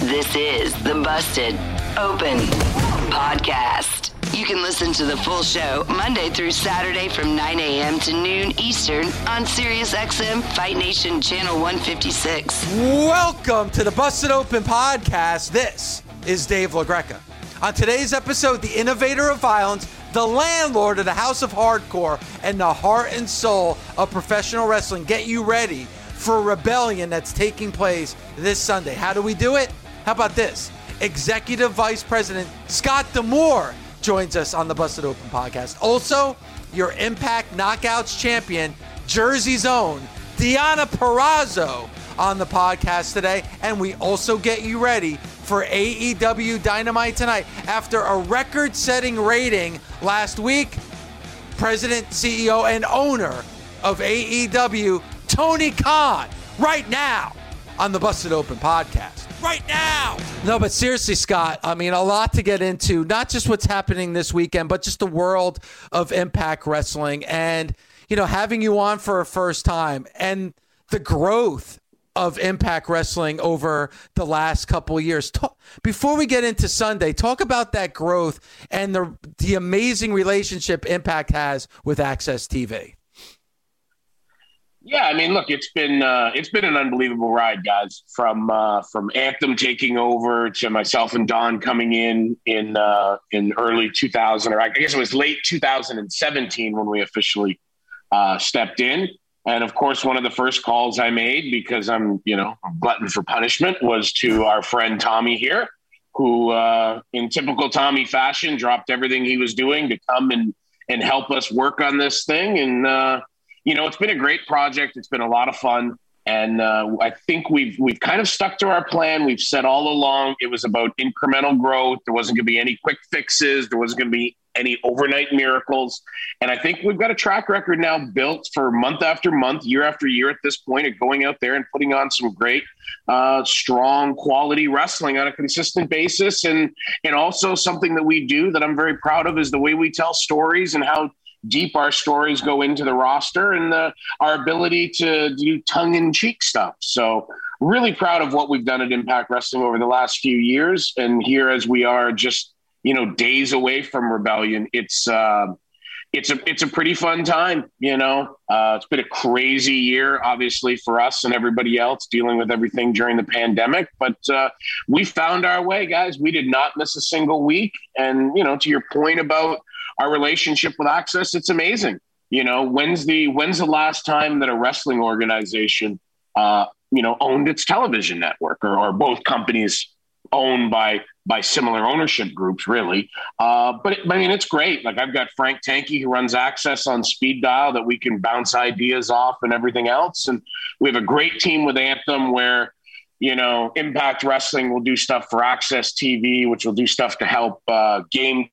This is the Busted Open Podcast. You can listen to the full show Monday through Saturday from 9 a.m. to noon Eastern on SiriusXM Fight Nation Channel 156. Welcome to the Busted Open Podcast. This is Dave LaGreca. On today's episode, the innovator of violence, the landlord of the House of Hardcore, and the heart and soul of professional wrestling get you ready for a rebellion that's taking place this Sunday. How do we do it? How about this? Executive Vice President Scott D'Amore joins us on the Busted Open podcast. Also, your Impact Knockouts champion, Jersey's own Deonna Purrazzo on the podcast today. And we also get you ready for AEW Dynamite tonight. After a record setting rating last week, President, CEO, and owner of AEW, Tony Khan, right now on the Busted Open podcast right now. No, but seriously, Scott, I mean, a lot to get into, not just what's happening this weekend, but just the world of Impact Wrestling and, you know, having you on for a first time and the growth of Impact Wrestling over the last couple years. Talk, before we get into Sunday, talk about that growth and the the amazing relationship Impact has with AXS TV. Yeah, I mean, look, it's been uh, it's been an unbelievable ride, guys. From uh, from Anthem taking over to myself and Don coming in in uh, in early 2000, or I guess it was late 2017 when we officially uh, stepped in. And of course, one of the first calls I made because I'm you know glutton for punishment was to our friend Tommy here, who uh, in typical Tommy fashion dropped everything he was doing to come and and help us work on this thing and uh, you know, it's been a great project. It's been a lot of fun. And uh, I think we've we've kind of stuck to our plan. We've said all along it was about incremental growth. There wasn't going to be any quick fixes. There wasn't going to be any overnight miracles. And I think we've got a track record now built for month after month, year after year at this point of going out there and putting on some great, uh, strong quality wrestling on a consistent basis. And and also something that we do that I'm very proud of is the way we tell stories and how deep our stories go into the roster and the, our ability to do tongue in cheek stuff. So, really proud of what we've done at Impact Wrestling over the last few years. And here, as we are just, you know, days away from Rebellion, it's, uh, it's a it's a pretty fun time, you know. Uh, it's been a crazy year, obviously for us and everybody else dealing with everything during the pandemic. But uh, we found our way, guys. We did not miss a single week. And you know, to your point about our relationship with AXS, it's amazing. You know, when's the when's the last time that a wrestling organization, uh, you know, owned its television network, or, or both companies owned by by similar ownership groups, really. Uh, but it, I mean, it's great. Like I've got Frank Tanky who runs AXS on speed dial that we can bounce ideas off and everything else, and we have a great team with Anthem where you know, Impact Wrestling will do stuff for AXS TV, which will do stuff to help uh, game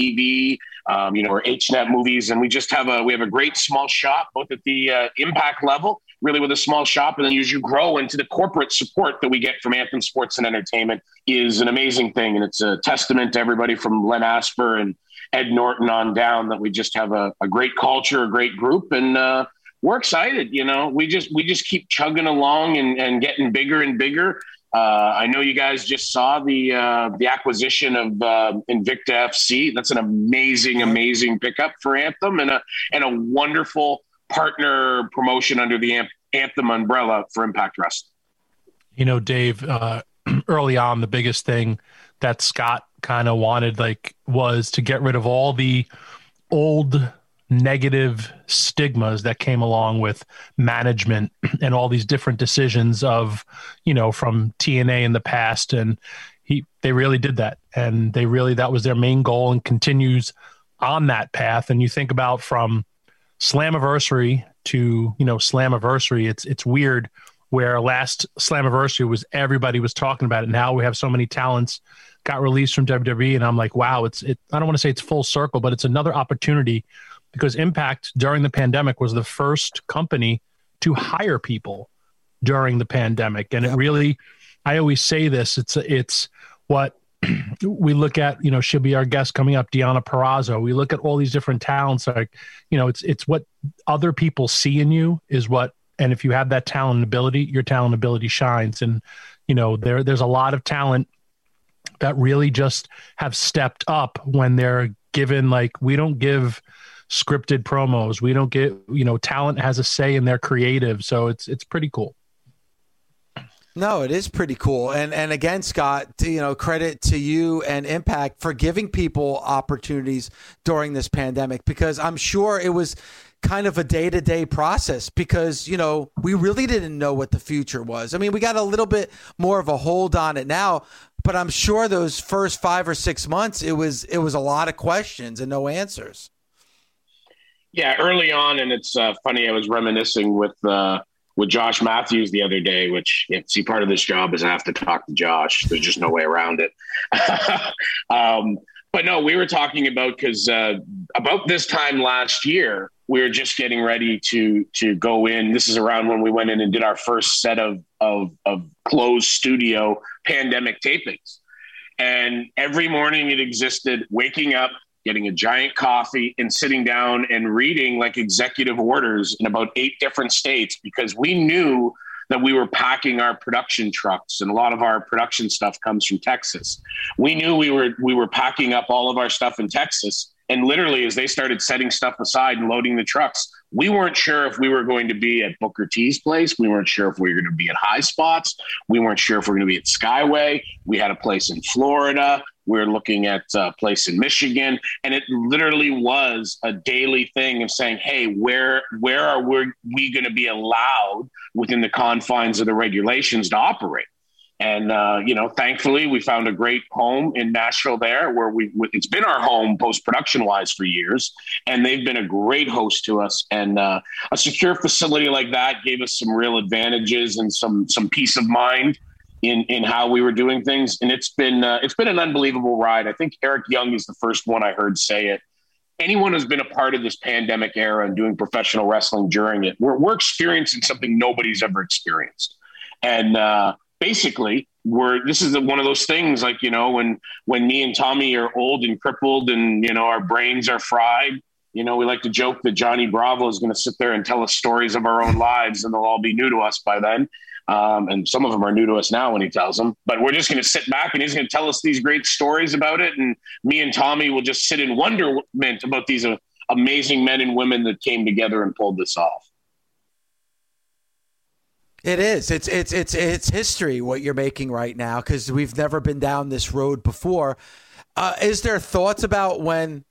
TV, um, you know, or HDNet movies, and we just have a we have a great small shop both at the uh, impact level, really with a small shop, and then as you grow into the corporate support that we get from Anthem Sports and Entertainment is an amazing thing, and it's a testament to everybody from Len Asper and Ed Nordholm on down that we just have a, a great culture, a great group, and uh, we're excited. You know, we just we just keep chugging along and, and getting bigger and bigger. Uh, I know you guys just saw the uh, the acquisition of uh, Invicta FC. That's an amazing, amazing pickup for Anthem and a and a wonderful partner promotion under the Anthem umbrella for Impact Wrestling. You know, Dave, uh, early on, the biggest thing that Scott kind of wanted like was to get rid of all the old negative stigmas that came along with management and all these different decisions of you know from TNA in the past. And he they really did that. And they really that was their main goal and continues on that path. And you think about from Slammiversary to you know Slammiversary it's it's weird where last Slammiversary was everybody was talking about it. Now we have so many talents got released from WWE, and I'm like, wow, it's it. I don't want to say it's full circle, but it's another opportunity because Impact during the pandemic was the first company to hire people during the pandemic, and it really, I always say this, it's it's what we look at. You know, she'll be our guest coming up, Deonna Purrazzo. We look at all these different talents, like you know, it's it's what other people see in you is what, and if you have that talent and ability, your talent and ability shines, and you know, there there's a lot of talent that really just have stepped up when they're given like we don't give scripted promos we don't get you know talent has a say in their creative so it's it's pretty cool no, it is pretty cool. And and again, Scott, you know, credit to you and Impact for giving people opportunities during this pandemic because I'm sure it was kind of a day to day process because, you know, we really didn't know what the future was. I mean, we got a little bit more of a hold on it now, but I'm sure those first five or six months, it was it was a lot of questions and no answers. Yeah, early on, and it's uh, funny. I was reminiscing with uh, with Josh Matthews the other day. Which, see, part of this job is I have to talk to Josh. There's just no way around it. um, but no, we were talking about because uh, about this time last year, we were just getting ready to to go in. This is around when we went in and did our first set of of, of closed studio pandemic tapings. And every morning it existed waking up, getting a giant coffee, and sitting down and reading like executive orders in about eight different states because we knew that we were packing our production trucks and a lot of our production stuff comes from Texas. We knew we were we were packing up all of our stuff in Texas and literally as they started setting stuff aside and loading the trucks, we weren't sure if we were going to be at Booker T's place. We weren't sure if we were going to be at High Spots. We weren't sure if we are going to be at Skyway. We had a place in Florida. We were looking at a place in Michigan, and it literally was a daily thing of saying, "Hey, where where are we, we going to be allowed within the confines of the regulations to operate?" And uh, you know, thankfully, we found a great home in Nashville there, where we it's been our home post production wise for years, and they've been a great host to us. And uh, a secure facility like that gave us some real advantages and some some peace of mind in in how we were doing things. And it's been uh, it's been an unbelievable ride. I think Eric Young is the first one I heard say it. Anyone who's been a part of this pandemic era and doing professional wrestling during it, we're, we're experiencing something nobody's ever experienced. And uh, basically we're this is one of those things like you know when when me and tommy are old and crippled and you know our brains are fried you know we like to joke that johnny bravo is going to sit there and tell us stories of our own lives and they'll all be new to us by then um, and some of them are new to us now when he tells them but we're just going to sit back and he's going to tell us these great stories about it and me and tommy will just sit in wonderment about these uh, amazing men and women that came together and pulled this off it is. It's it's it's it's history what you're making right now because we've never been down this road before. Uh, is there thoughts about when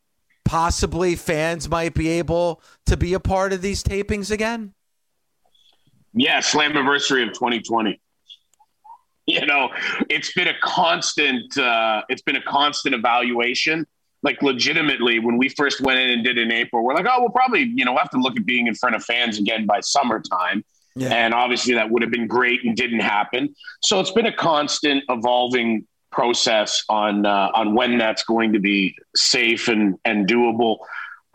possibly fans might be able to be a part of these tapings again? Yeah, Slammiversary of 2020. You know, it's been a constant. Uh, it's been a constant evaluation. Like legitimately, when we first went in and did in April, we're like, oh, we'll probably you know we'll have to look at being in front of fans again by summertime yeah. And obviously that would have been great and didn't happen. So it's been a constant evolving process on uh, on when that's going to be safe and and doable.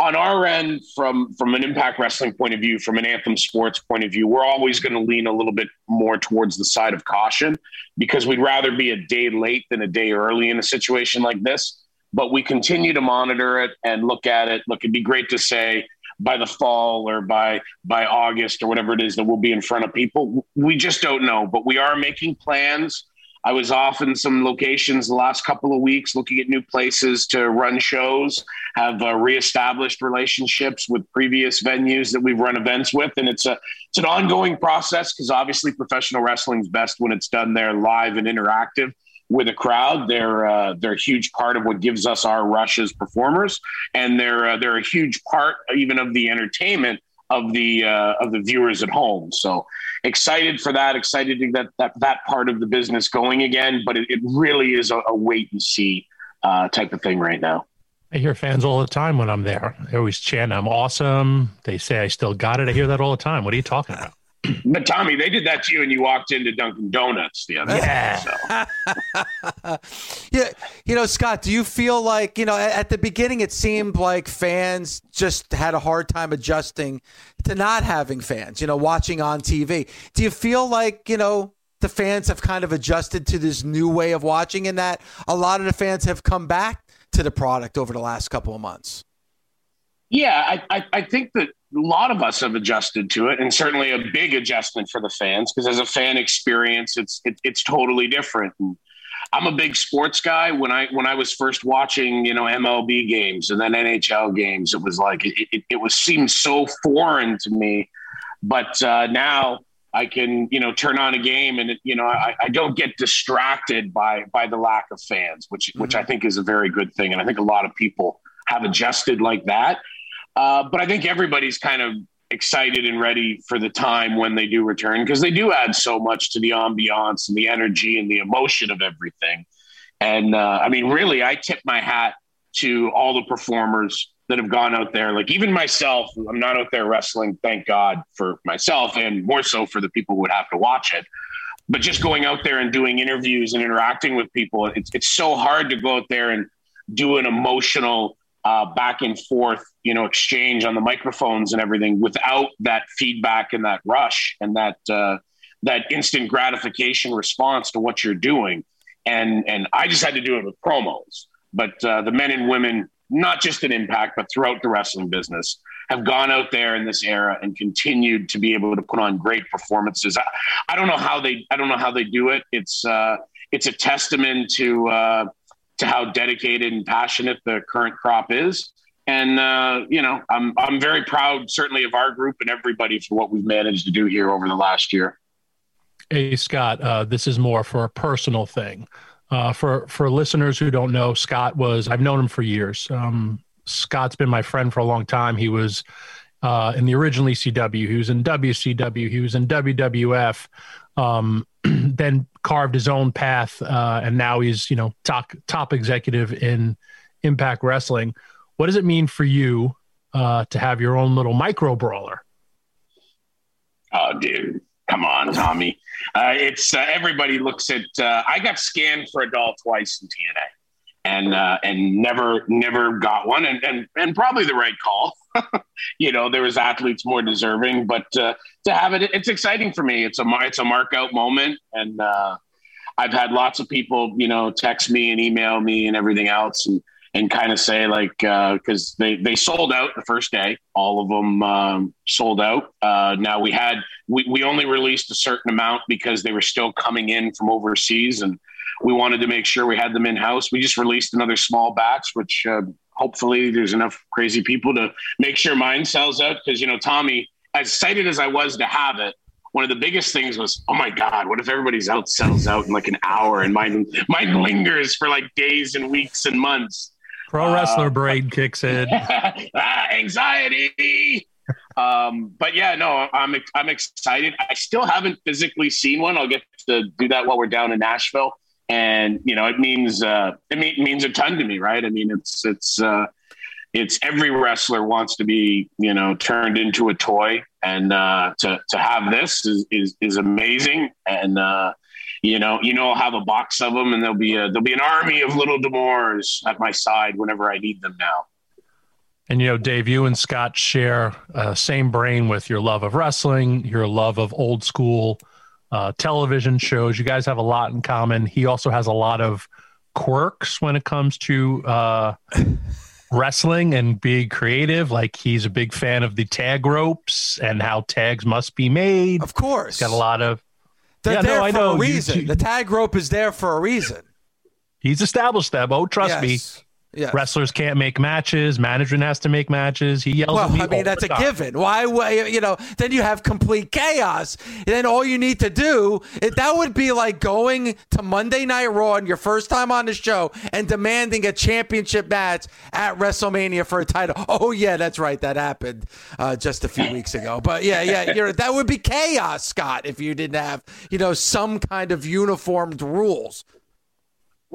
On our end, from from an Impact Wrestling point of view, from an Anthem Sports point of view, we're always going to lean a little bit more towards the side of caution because we'd rather be a day late than a day early in a situation like this. But we continue to monitor it and look at it. Look, it'd be great to say, by the fall or by by August or whatever it is that we'll be in front of people. We just don't know, but we are making plans. I was off in some locations the last couple of weeks looking at new places to run shows, have uh, reestablished relationships with previous venues that we've run events with. And it's a, it's an ongoing process because obviously professional wrestling is best when it's done there live and interactive. with a crowd. They're uh, they're a huge part of what gives us our rush as performers, and they're uh, they're a huge part even of the entertainment of the uh, of the viewers at home. So excited for that. Excited to get that that part of the business going again. But it, it really is a, a, wait and see uh, type of thing right now. I hear fans all the time when I'm there. They always chant, "I'm awesome." They say, "I still got it." I hear that all the time. What are you talking about? But Tommy, they did that to you, and you walked into Dunkin' Donuts the other yeah. day. So. yeah, you know, Scott, do you feel like you know at the beginning it seemed like fans just had a hard time adjusting to not having fans, you know, watching on TV. Do you feel like you know the fans have kind of adjusted to this new way of watching, and that a lot of the fans have come back to the product over the last couple of months? Yeah, I, I, I think that a lot of us have adjusted to it, and certainly a big adjustment for the fans because as a fan experience, it's it, it's totally different. And I'm a big sports guy. When I when I was first watching, you know, MLB games and then NHL games, it was like it, it, it was seemed so foreign to me. But uh, now I can, you know, turn on a game and you know I, I, don't get distracted by by the lack of fans, which mm-hmm. which I think is a very good thing. And I think a lot of people have adjusted like that. Uh, but I think everybody's kind of excited and ready for the time when they do return because they do add so much to the ambiance and the energy and the emotion of everything. And uh, I mean, really, I tip my hat to all the performers that have gone out there. Like even myself, I'm not out there wrestling. Thank God for myself, and more so for the people who would have to watch it. But just going out there and doing interviews and interacting with people, it's it's so hard to go out there and do an emotional uh, back and forth, you know, exchange on the microphones and everything without that feedback and that rush and that uh, that instant gratification response to what you're doing. And and I just had to do it with promos, but uh, the men and women, not just in Impact, but throughout the wrestling business, have gone out there in this era and continued to be able to put on great performances. I, I don't know how they I don't know how they do it. It's uh, it's a testament to uh, to how dedicated and passionate the current crop is. And uh, you know, I'm I'm very proud, certainly, of our group and everybody for what we've managed to do here over the last year. Hey Scott, uh, this is more for a personal thing. Uh, for for listeners who don't know, Scott was I've known him for years. Um, Scott's been my friend for a long time. He was uh, in the original ECW. He was in WCW. He was in WWF. Um, then carved his own path, uh, and now he's you know top top executive in Impact Wrestling. What does it mean for you uh, to have your own little micro brawler? Oh, dude, come on, Tommy. Uh, it's uh, everybody looks at. Uh, I got scanned for a doll twice in TNA and uh, and never never got one, and and and probably the right call. you know, there was athletes more deserving, but uh, to have it, it's exciting for me. It's a it's a mark out moment, and uh, I've had lots of people, you know, text me and email me and everything else, and and kind of say like because uh, they they sold out the first day, all of them um, sold out. Uh, now we had we we only released a certain amount because they were still coming in from overseas and we wanted to make sure we had them in house. We just released another small batch, which uh, hopefully there's enough crazy people to make sure mine sells out. Because you know, Tommy, as excited as I was to have it, one of the biggest things was, oh my god, what if everybody's out sells out in like an hour and mine mine lingers for like days and weeks and months. Pro wrestler uh, brain kicks in. ah, anxiety. um, but yeah, no, I'm I'm excited. I still haven't physically seen one. I'll get to do that while we're down in Nashville and you know it means uh, it mean, means a ton to me, right? I mean, it's it's uh, it's every wrestler wants to be you know turned into a toy, and uh, to to have this is is, is amazing, and uh, you know you know I'll have a box of them, and there'll be a there'll be an army of little D'Amores at my side whenever I need them now. And you know, Dave, you and Scott share uh, same brain with your love of wrestling, your love of old school uh, television shows. You guys have a lot in common. He also has a lot of quirks when it comes to uh, wrestling and being creative. Like he's a big fan of the tag ropes and how tags must be made. Of course, he's got a lot of. They're yeah, there no, for a reason. You, you, the tag rope is there for a reason. He's established that. Oh, trust yes. me. Yes. Wrestlers can't make matches. Management has to make matches. He yells. Well, me I mean that's a given. Why? You know, then you have complete chaos. And then all you need to do it, that would be like going to Monday Night Raw on your first time on the show and demanding a championship match at WrestleMania for a title. Oh yeah, that's right. That happened uh, just a few weeks ago. But yeah, yeah, that would be chaos, Scott, if you didn't have you know some kind of uniformed rules.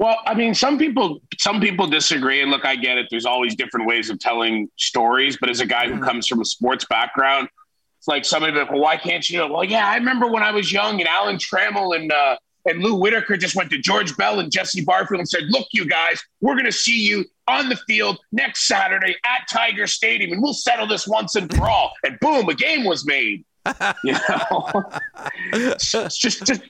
Well, I mean, some people some people disagree, and look, I get it. There's always different ways of telling stories, but as a guy who mm-hmm. comes from a sports background, it's like somebody like, well, why can't you? Well, yeah, I remember when I was young, and Alan Trammell and uh, and Lou Whitaker just went to George Bell and Jesse Barfield and said, "Look, you guys, we're going to see you on the field next Saturday at Tiger Stadium, and we'll settle this once and for all." And boom, a game was made. you know, it's just just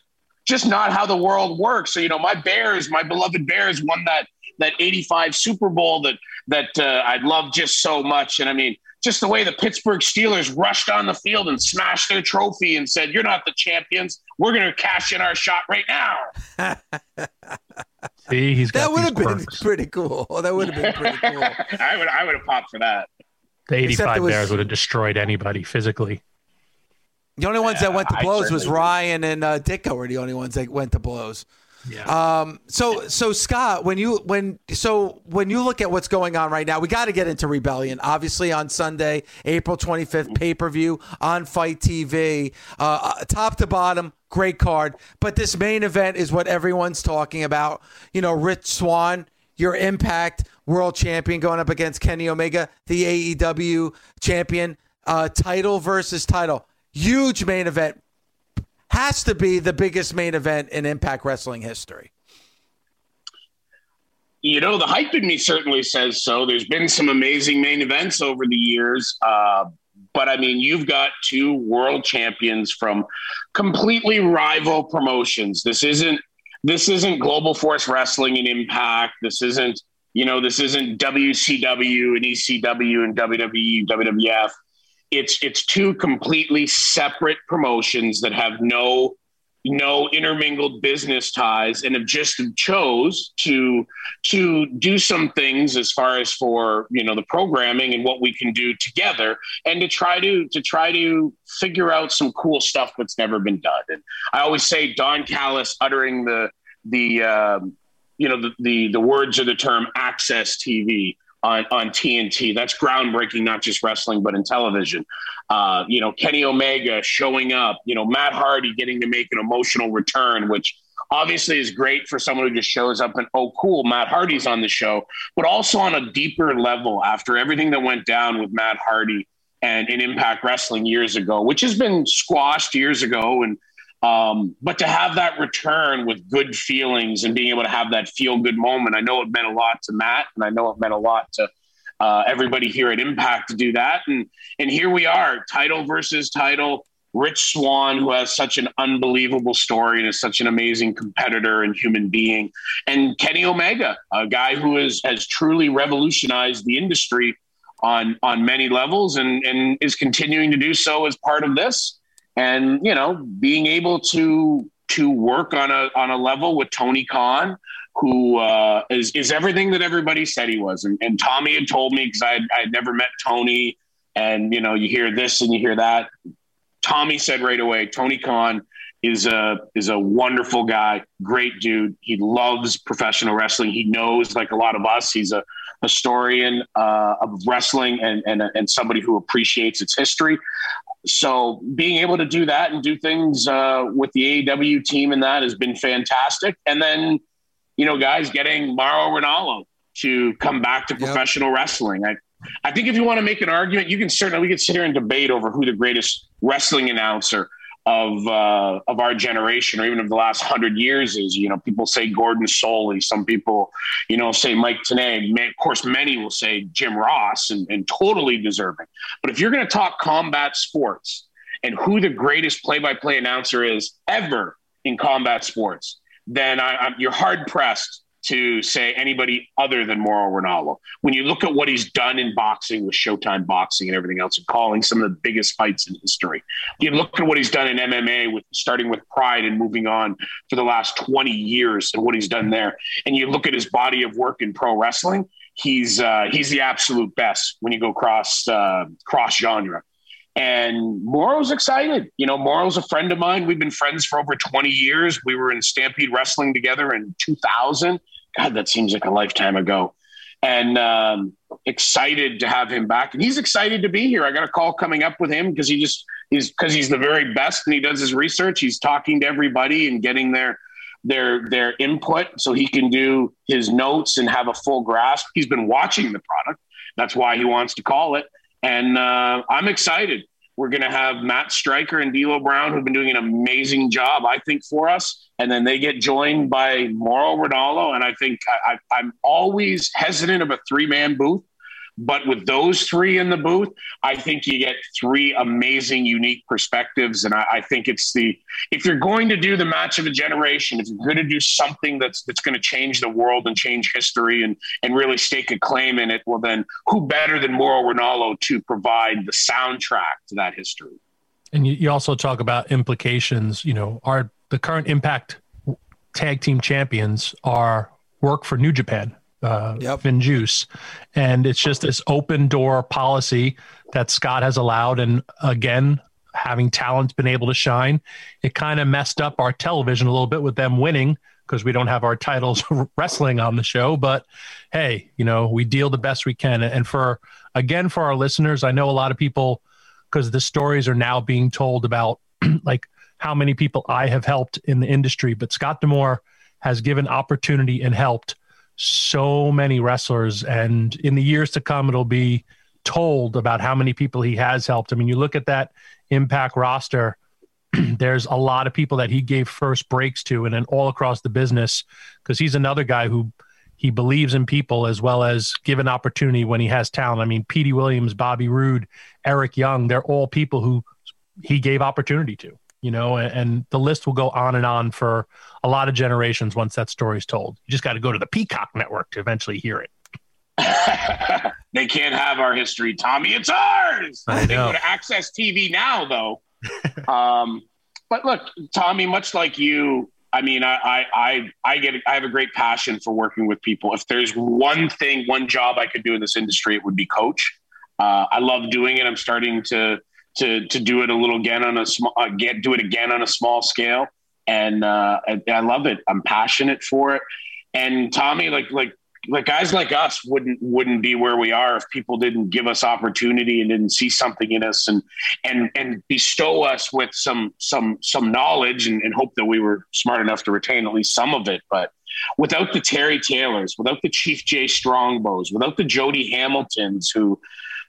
just not how the world works. So, you know, my Bears, my beloved Bears won that that 85 Super Bowl that that uh, I love just so much. And I mean, just the way the Pittsburgh Steelers rushed on the field and smashed their trophy and said, "You're not the champions. We're going to cash in our shot right now." See, he's that would have been pretty cool. That would have been pretty cool. I would I would have popped for that. The 85 was, Bears would have destroyed anybody physically. The only ones that went to blows was Ryan and uh, Ditka were the only ones that went to blows. Yeah. Um, so so Scott, when you when so when you look at what's going on right now, we got to get into Rebellion. Obviously on Sunday, April 25th, pay per view on FITE TV, uh, uh, top to bottom, great card. But this main event is what everyone's talking about. You know, Rich Swann, your Impact World Champion, going up against Kenny Omega, the AEW champion. Uh, title versus title huge main event. Has to be the biggest main event in Impact Wrestling history. You know, the hype in me certainly says so. There's been some amazing main events over the years. Uh, but I mean, you've got two world champions from completely rival promotions. This isn't this isn't Global Force Wrestling and Impact. This isn't you know this isn't WCW and ECW and WWE WWF it's it's two completely separate promotions that have no no intermingled business ties and have just chose to to do some things as far as for you know the programming and what we can do together and to try to to try to figure out some cool stuff that's never been done. And i always say don callis uttering the the um, you know the, the the words of the term AXS TV on, on TNT. That's groundbreaking, not just wrestling, but in television. Uh, you know, Kenny Omega showing up, you know, Matt Hardy getting to make an emotional return, which obviously is great for someone who just shows up and, oh, cool, Matt Hardy's on the show, but also on a deeper level after everything that went down with Matt Hardy and in Impact Wrestling years ago, which has been squashed years ago. And um, but to have that return with good feelings and being able to have that feel good moment, I know it meant a lot to Matt, and I know it meant a lot to uh, everybody here at Impact to do that. And and here we are, title versus title. Rich Swann, who has such an unbelievable story and is such an amazing competitor and human being, and Kenny Omega, a guy who is, has truly revolutionized the industry on on many levels and and is continuing to do so as part of this and you know being able to to work on a on a level with Tony Khan, who uh, is is everything that everybody said he was. And, and Tommy had told me because I I had never met Tony, and you know you hear this and you hear that. Tommy said right away, Tony Khan is a is a wonderful guy, great dude. He loves professional wrestling. He knows, like a lot of us, he's a historian uh, of wrestling and, and and somebody who appreciates its history so being able to do that and do things uh, with the AEW team and that has been fantastic. And then, you know, guys getting Mauro Ranallo to come back to professional yep. wrestling. I, I think if you want to make an argument, you can certainly we could sit here and debate over who the greatest wrestling announcer of uh, of our generation or even of the last hundred years is. You know, people say Gordon Solie. Some people, you know, say Mike Tenay. Of course, many will say Jim Ross, and, and totally deserving. But if you're going to talk combat sports and who the greatest play-by-play announcer is ever in combat sports, then I, I'm, you're hard pressed to say anybody other than Mauro Ranallo. When you look at what he's done in boxing with Showtime Boxing and everything else, and calling some of the biggest fights in history, you look at what he's done in MMA with starting with Pride and moving on for the last 20 years and what he's done there, and you look at his body of work in pro wrestling. he's uh, he's the absolute best when you go cross uh, cross genre. And Mauro's excited. You know, Mauro's a friend of mine. We've been friends for over 20 years. We were in Stampede Wrestling together in 2000. God, that seems like a lifetime ago. And um, excited to have him back. And he's excited to be here. I got a call coming up with him because he just he's because he's the very best and he does his research. He's talking to everybody and getting their their their input so he can do his notes and have a full grasp. He's been watching the product. That's why he wants to call it. And uh, I'm excited. We're going to have Matt Striker and D'Lo Brown, who've been doing an amazing job, I think, for us. And then they get joined by Mauro Ranallo. And I think I, I'm always hesitant of a three man booth but with those three in the booth, I think you get three amazing, unique perspectives. And I, I, think it's the if you're going to do the match of a generation, if you're going to do something that's that's going to change the world and change history and and really stake a claim in it, well, then who better than Mauro Ranallo to provide the soundtrack to that history? And you, you also talk about implications. You know, are the current Impact tag team champions are work for New Japan uh, yep. Finjuice. And it's just this open door policy that Scott has allowed. And again, having talent been able to shine, it kind of messed up our television a little bit with them winning because we don't have our titles wrestling on the show. But hey, you know, we deal the best we can. And for, again, for our listeners, I know a lot of people, because the stories are now being told about like how many people I have helped in the industry, but Scott D'Amore has given opportunity and helped so many wrestlers, and in the years to come, it'll be told about how many people he has helped. I mean, you look at that Impact roster. there's a lot of people that he gave first breaks to, and then all across the business, because he's another guy who he believes in people as well as give an opportunity when he has talent. I mean, Petey Williams, Bobby Roode, Eric Young, they're all people who he gave opportunity to you know, and, and, the list will go on and on for a lot of generations once that story is told. You just got to go to the Peacock network to eventually hear it. they can't have our history, Tommy. It's ours. I know. They go to AXS TV now, though. um, but look, Tommy, much like you, I mean, I, I, I, I get, I have a great passion for working with people. If there's one thing, one job I could do in this industry, it would be coach. Uh, I love doing it. I'm starting to to to do it a little again on a small uh, get do it again on a small scale. And uh, I, I, love it. I'm passionate for it. And tommy like like like guys like us wouldn't wouldn't be where we are if people didn't give us opportunity and didn't see something in us and and and bestow us with some some some knowledge and, and hope that we were smart enough to retain at least some of it. But without the terry taylors without the chief jay strongbows without the jody hamiltons who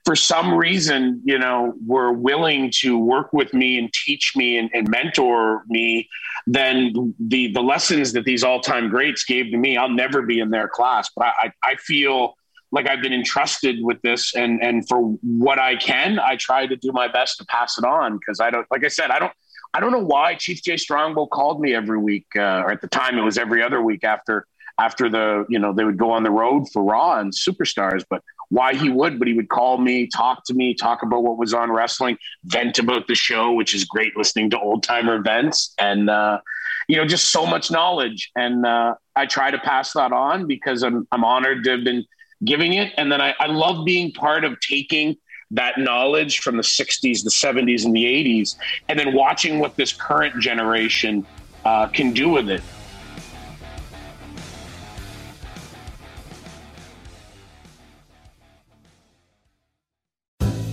for some reason, you know, were willing to work with me and teach me and, and mentor me, then the the lessons that these all time greats gave to me, I'll never be in their class. But I, I feel like I've been entrusted with this, and and for what I can, I try to do my best to pass it on because I don't, like I said, I don't. I don't know why Chief Jay Strongbow called me every week, uh, or at the time it was every other week after after the you know they would go on the road for Raw and Superstars. But why he would, but he would call me, talk to me, talk about what was on wrestling, vent about the show, which is great listening to old timer events and, uh, you know, just so much knowledge. And uh, I try to pass that on because I'm, I'm honored to have been giving it. And then I, I love being part of taking that knowledge from the 60s, the 70s, and the 80s, and then watching what this current generation uh, can do with it.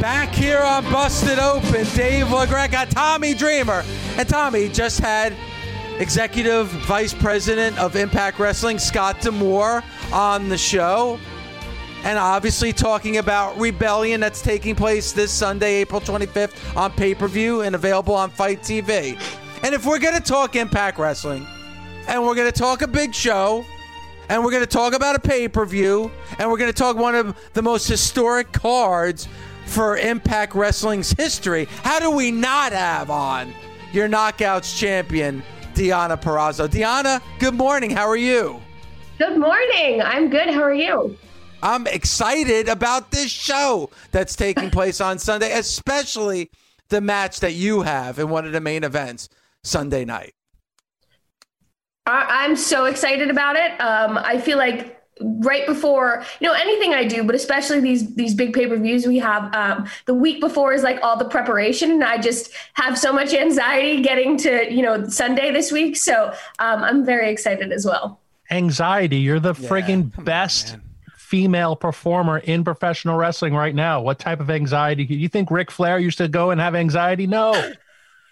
Back here on Busted Open, Dave LaGreca, Tommy Dreamer. And Tommy just had Executive Vice President of Impact Wrestling, Scott D'Amore, on the show. And obviously talking about Rebellion that's taking place this Sunday, April 25th on pay per view and available on FITE TV. And if we're going to talk Impact Wrestling and we're going to talk a big show, and we're going to talk about a pay per view, and we're going to talk one of the most historic cards for Impact Wrestling's history. How do we not have on your Knockouts champion, Deonna Purrazzo? Deonna, good morning. How are you? Good morning. I'm good. How are you? I'm excited about this show that's taking place on Sunday, especially the match that you have in one of the main events Sunday night. I'm so excited about it. Um, I feel like right before you know anything I do, but especially these these big pay per views we have. Um, the week before is like all the preparation, and I just have so much anxiety getting to you know Sunday this week. So um, I'm very excited as well. Anxiety. You're the Yeah, friggin' come on, best female performer in professional wrestling right now. What type of anxiety? You think Ric Flair used to go and have anxiety? No.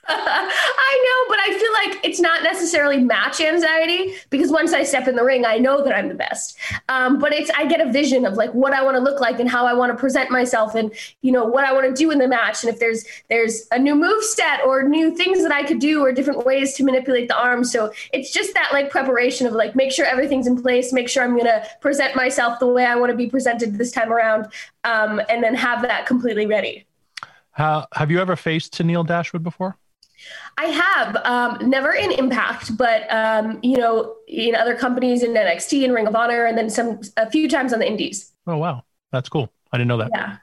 I know, but I feel like it's not necessarily match anxiety because once I step in the ring, I know that I'm the best. Um, but it's I get a vision of like what I want to look like and how I want to present myself, and you know what I want to do in the match. And if there's there's a new move set or new things that I could do or different ways to manipulate the arm, so it's just that like preparation of like make sure everything's in place, make sure I'm gonna present myself the way I want to be presented this time around, um, and then have that completely ready. How, have you ever faced Tennille Dashwood before? I have um, never in Impact, but um, you know, in other companies in NXT and Ring of Honor, and then some a few times on the Indies. Oh wow, that's cool. I didn't know that. Yeah,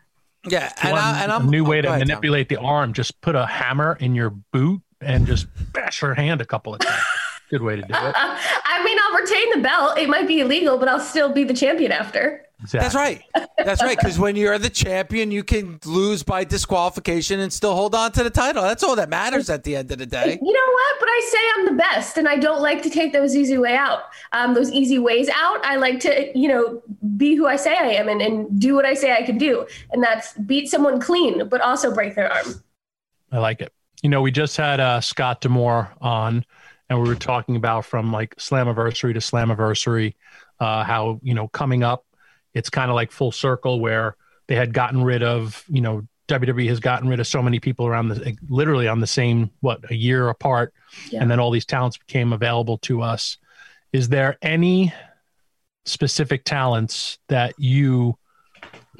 Yeah, If and, want I, and a I'm new way oh, to go ahead, Tom. manipulate the arm. Just put a hammer in your boot and just bash her hand a couple of times. Good way to do it. I mean, I'll retain the belt. It might be illegal, but I'll still be the champion after. Exactly. That's right. That's right. Because when you're the champion, you can lose by disqualification and still hold on to the title. That's all that matters at the end of the day. You know what? But I say I'm the best, and I don't like to take those easy way out. Um, those easy ways out. I like to, you know, be who I say I am and, and do what I say I can do, and that's beat someone clean, but also break their arm. I like it. You know, we just had uh, Scott D'Amore on, and we were talking about from like Slammiversary to Slammiversary, uh, how you know coming up, it's kind of like full circle where they had gotten rid of, you know, WWE has gotten rid of so many people around the literally on the same what a year apart, Yeah. and then all these talents became available to us. Is there any specific talents that you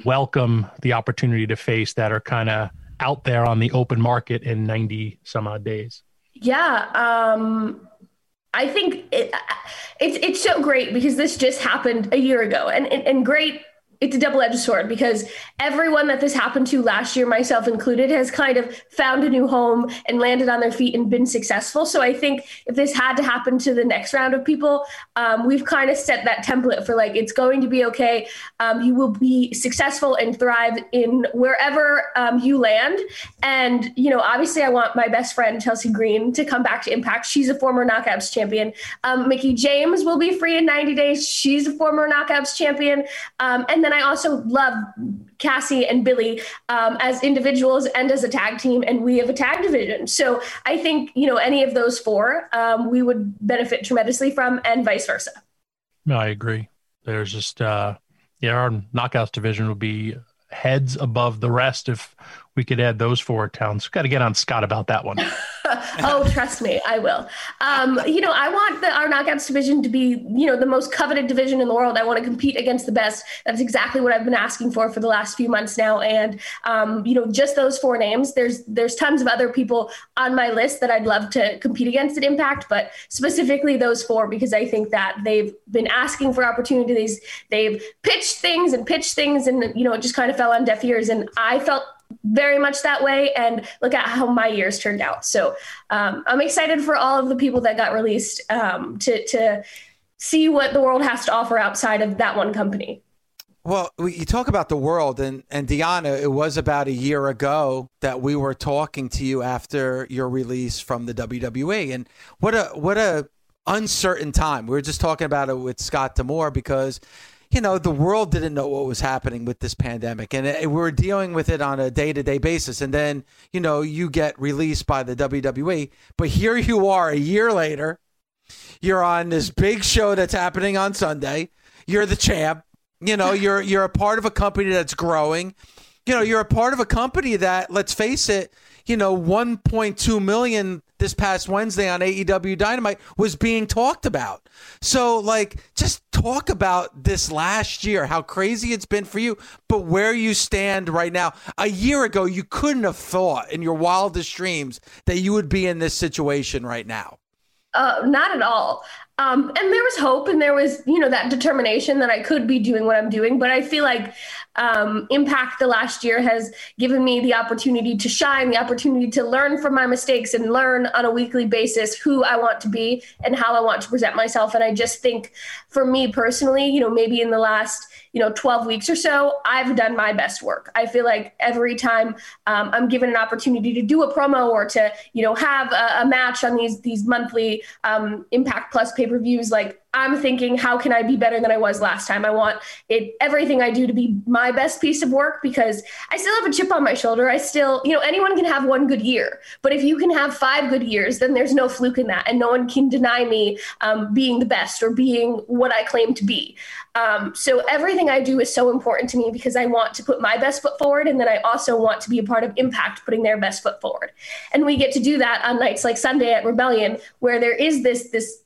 welcome the opportunity to face that are kind of out there on the open market in 90 some odd days. Yeah, um, I think it, it's it's so great because this just happened a year ago, and and, and great it's a double-edged sword because everyone that this happened to last year myself included has kind of found a new home and landed on their feet and been successful. So i think if this had to happen to the next round of people um, we've kind of set that template for like it's going to be okay. Um, you will be successful and thrive in wherever um, you land. And you know obviously i want my best friend chelsea green to come back to impact. She's a former knockouts champion. Um, mickie james will be free in 90 days. She's a former knockouts champion. Um, and then I also love Cassie and Billie um, as individuals and as a tag team, and we have a tag division. So I think you know any of those four um, we would benefit tremendously from, and vice versa. No, I agree. There's just uh, yeah, our knockouts division would be heads above the rest if we could add those four towns. Got to get on Scott about that one. oh, trust me, I will. Um, you know, I want the, our knockouts division to be, you know, the most coveted division in the world. I want to compete against the best. That's exactly what I've been asking for for the last few months now. And, um, you know, just those four names. There's there's tons of other people on my list that I'd love to compete against at Impact, but specifically those four because I think that they've been asking for opportunities. They've pitched things and pitched things, and you know, it just kind of fell on deaf ears. And I felt very much that way and look at how my years turned out so um, i'm excited for all of the people that got released um, to, to see what the world has to offer outside of that one company well, you talk about the world, and, and Deonna, it was about a year ago that we were talking to you after your release from the WWE, and what a what a uncertain time. We were just talking about it with Scott D'Amore because you know, the world didn't know what was happening with this pandemic, and eh, it, we are dealing with it on a day to day basis. And then, you know, you get released by the WWE, but here you are a year later. You're on this big show that's happening on Sunday. You're the champ. You know, you're you're a part of a company that's growing. You know, you're a part of a company that, let's face it, you know, 1.2 million this past Wednesday on AEW Dynamite was being talked about. So, like, just talk about this last year, how crazy it's been for you, but where you stand right now. A year ago, you couldn't have thought in your wildest dreams that you would be in this situation right now. Uh, not at all. Um, and there was hope and there was, you know, that determination that I could be doing what I'm doing. But I feel like um, Impact the last year has given me the opportunity to shine, the opportunity to learn from my mistakes and learn on a weekly basis who I want to be and how I want to present myself. And I just think for me personally, you know, maybe in the last you know 12 weeks or so i've done my best work. I feel like every time um, i'm given an opportunity to do a promo or to you know have a, a match on these these monthly um, impact plus pay-per-views like I'm thinking, how can I be better than I was last time? I want it everything I do to be my best piece of work because I still have a chip on my shoulder. I still, you know, anyone can have one good year, but if you can have five good years, then there's no fluke in that, and no one can deny me um, being the best or being what I claim to be. Um, so everything I do is so important to me because I want to put my best foot forward, and then I also want to be a part of Impact putting their best foot forward. And we get to do that on nights like Sunday at Rebellion, where there is this this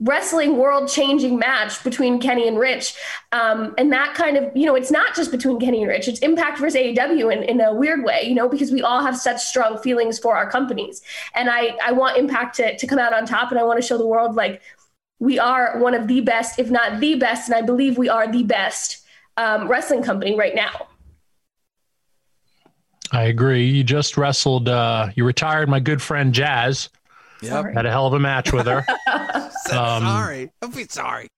wrestling world changing match between Kenny and Rich. Um, and that kind of, you know, it's not just between Kenny and Rich, it's Impact versus AEW in, in a weird way, you know, because we all have such strong feelings for our companies. And I, I want Impact to, to come out on top and I want to show the world like we are one of the best, if not the best. And I believe we are the best um, wrestling company right now. I agree. You just wrestled, uh, you retired my good friend Jazz Yep. Had a hell of a match with her. um, sorry. Don't be sorry.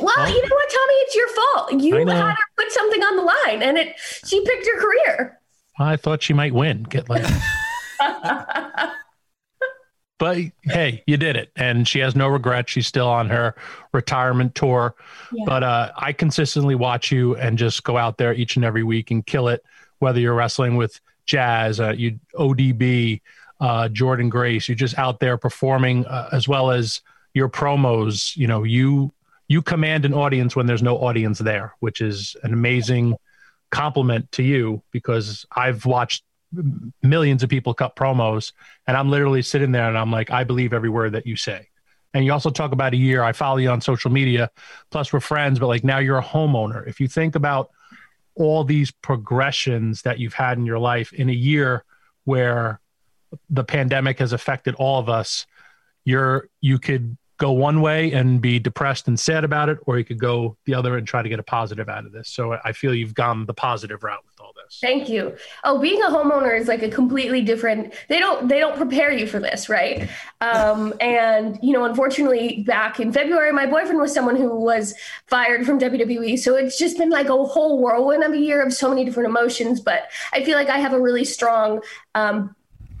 Well, well, you know what, Tommy? It's your fault. You had her put something on the line, and it she picked her career. I thought she might win. Get like. but hey, you did it, and she has no regrets. She's still on her retirement tour. Yeah. But uh, I consistently watch you and just go out there each and every week and kill it. Whether you're wrestling with Jazz, uh, you ODB, uh, Jordynne Grace. You're just out there performing uh, as well as your promos. You know, you you command an audience when there's no audience there, which is an amazing compliment to you because I've watched millions of people cut promos and I'm literally sitting there and I'm like, I believe every word that you say. And you also talk about a year. I follow you on social media, plus we're friends, but like now you're a homeowner. If you think about all these progressions that you've had in your life in a year where the pandemic has affected all of us you're you could go one way and be depressed and sad about it, or you could go the other and try to get a positive out of this. So I feel you've gone the positive route with all this. Thank you. Oh, being a homeowner is like a completely different. They don't they don't prepare you for this, right? Um, and you know, unfortunately, back in February, my boyfriend was someone who was fired from WWE. So it's just been like a whole whirlwind of a year of so many different emotions. But I feel like I have a really strong um,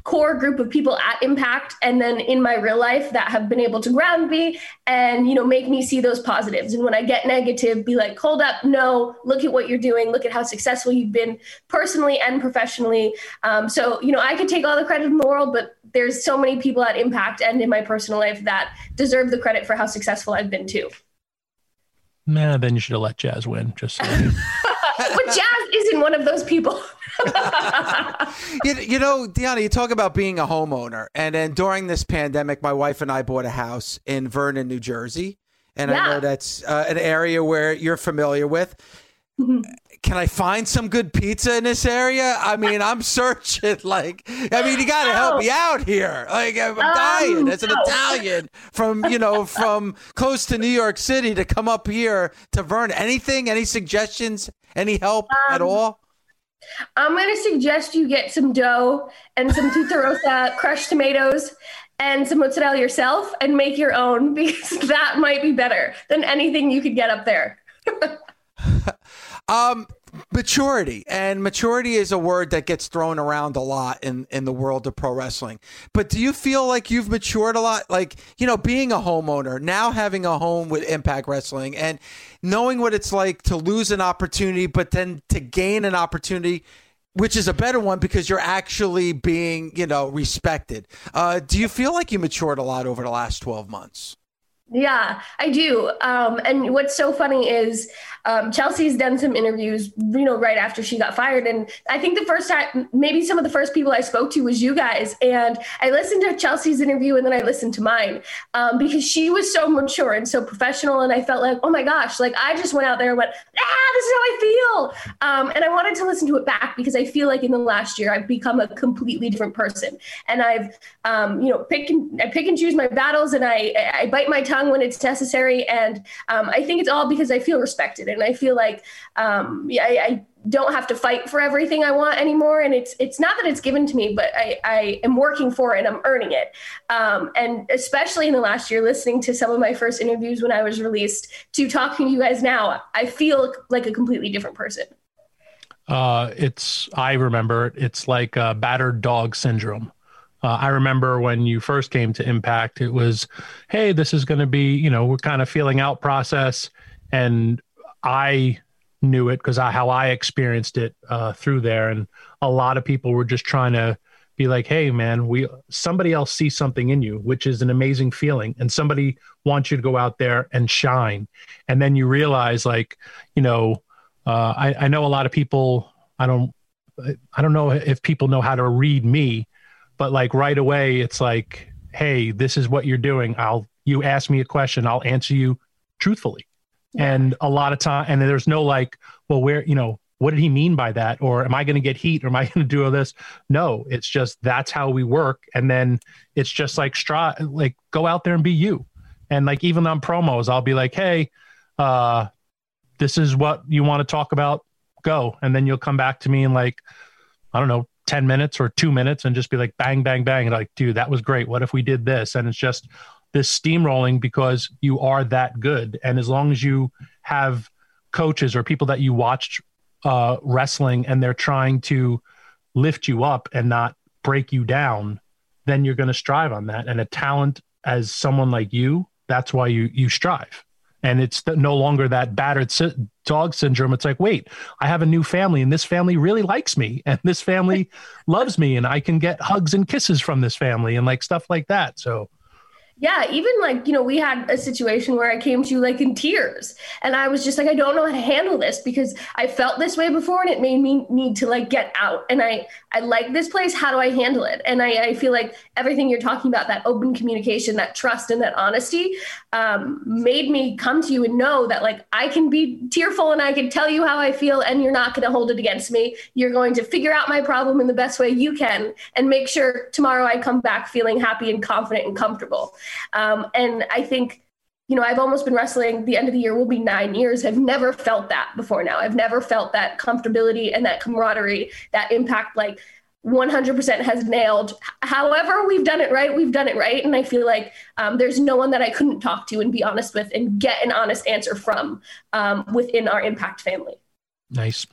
core group of people at impact and then in my real life that have been able to ground me and you know make me see those positives and when i get negative be like hold up no look at what you're doing look at how successful you've been personally and professionally um, so you know i could take all the credit in the world but there's so many people at impact and in my personal life that deserve the credit for how successful i've been too Man, then you should have let Jazz win. Just so but Jazz isn't one of those people. you, you know, Deonna, you talk about being a homeowner. And then during this pandemic, my wife and I bought a house in Vernon, New Jersey. And Yeah. I know that's uh, an area where you're familiar with. Mm-hmm. Can I find some good pizza in this area? I mean, I'm searching. Like, I mean, you got to help me out here. Like, I'm um, dying as an no. Italian from, you know, from close to New York City to come up here to Vernon. Anything? Any suggestions? Any help at um, all? I'm going to suggest you get some dough and some tutta rosa crushed tomatoes and some mozzarella yourself and make your own because that might be better than anything you could get up there. Um, maturity and maturity is a word that gets thrown around a lot in in the world of pro wrestling. But do you feel like you've matured a lot? Like you know, being a homeowner now, having a home with Impact Wrestling, and knowing what it's like to lose an opportunity, but then to gain an opportunity. Which is a better one because you're actually being, you know, respected. Uh, do you feel like you matured a lot over the last 12 months? Yeah, I do. Um, and what's so funny is um, Chelsea's done some interviews, you know, right after she got fired. And I think the first time, maybe some of the first people I spoke to was you guys. And I listened to Chelsea's interview and then I listened to mine um, because she was so mature and so professional. And I felt like, oh my gosh, like I just went out there and went, ah, this is how I feel. Um, and I wanted to listen to it back because I feel like in the last year I've become a completely different person. And I've, um, you know, pick and, I pick and choose my battles and I, I bite my tongue when it's necessary. And um, I think it's all because I feel respected and I feel like um, I, I don't have to fight for everything I want anymore. And it's it's not that it's given to me, but I, I am working for it and I'm earning it. Um, and especially in the last year, listening to some of my first interviews when I was released to talking to you guys now, I feel like a completely different person. Uh, it's I remember it. It's like uh, battered dog syndrome. Uh, I remember when you first came to Impact, it was, hey, this is going to be, you know, we're kind of feeling out process, and I knew it because I how I experienced it uh, through there, and a lot of people were just trying to be like, hey, man, we somebody else sees something in you, which is an amazing feeling, and somebody wants you to go out there and shine, and then you realize, like, you know, uh, I, I know a lot of people. I don't. I don't know if people know how to read me, but like right away, it's like, hey, this is what you're doing. I'll. You ask me a question, I'll answer you truthfully. And a lot of time, and there's no like, well, where you know, what did he mean by that? Or am I going to get heat? Or am I going to do all this? No, it's just that's how we work. And then it's just like straw, like go out there and be you. And like even on promos, I'll be like, hey, uh, this is what you want to talk about go and then you'll come back to me and like i don't know 10 minutes or two minutes and just be like bang bang bang. And like dude that was great. What if we did this? And it's just this steamrolling because you are that good. And as long as you have coaches or people that you watched uh, wrestling and they're trying to lift you up and not break you down then you're going to strive on that. And a talent as someone like you that's why you you strive and it's no longer that battered dog syndrome. It's like wait i have a new family and this family really likes me and this family loves me and i can get hugs and kisses from this family and like stuff like that. So Yeah, even like, you know, we had a situation where I came to you like in tears and I was just like, I don't know how to handle this because I felt this way before and it made me need to like get out. And I, I like this place. How do I handle it? And I, I feel like everything you're talking about, that open communication, that trust and that honesty um, made me come to you and know that like I can be tearful and I can tell you how I feel and you're not going to hold it against me. You're going to figure out my problem in the best way you can and make sure tomorrow I come back feeling happy and confident and comfortable. Um, and I think you know, I've almost been wrestling the end of the year will be nine years. I've never felt that before now. I've never felt that comfortability and that camaraderie, that impact like 100% has nailed. However, we've done it right. We've done it right. And I feel like um, there's no one that I couldn't talk to and be honest with and get an honest answer from um, within our impact family. Nice.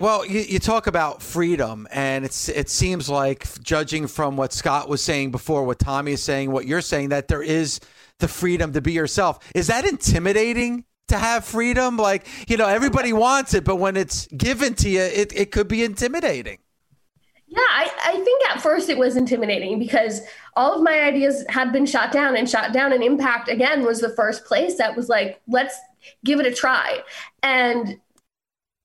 Well, you, you, talk about freedom, and it's it seems like, judging from what Scott was saying before, what Tommy is saying, what you're saying, that there is the freedom to be yourself. Is that intimidating to have freedom? Like, you know, everybody wants it, but when it's given to you, it, it could be intimidating. Yeah, I, I think at first it was intimidating because all of my ideas had been shot down and shot down, and Impact again was the first place that was like, let's give it a try. And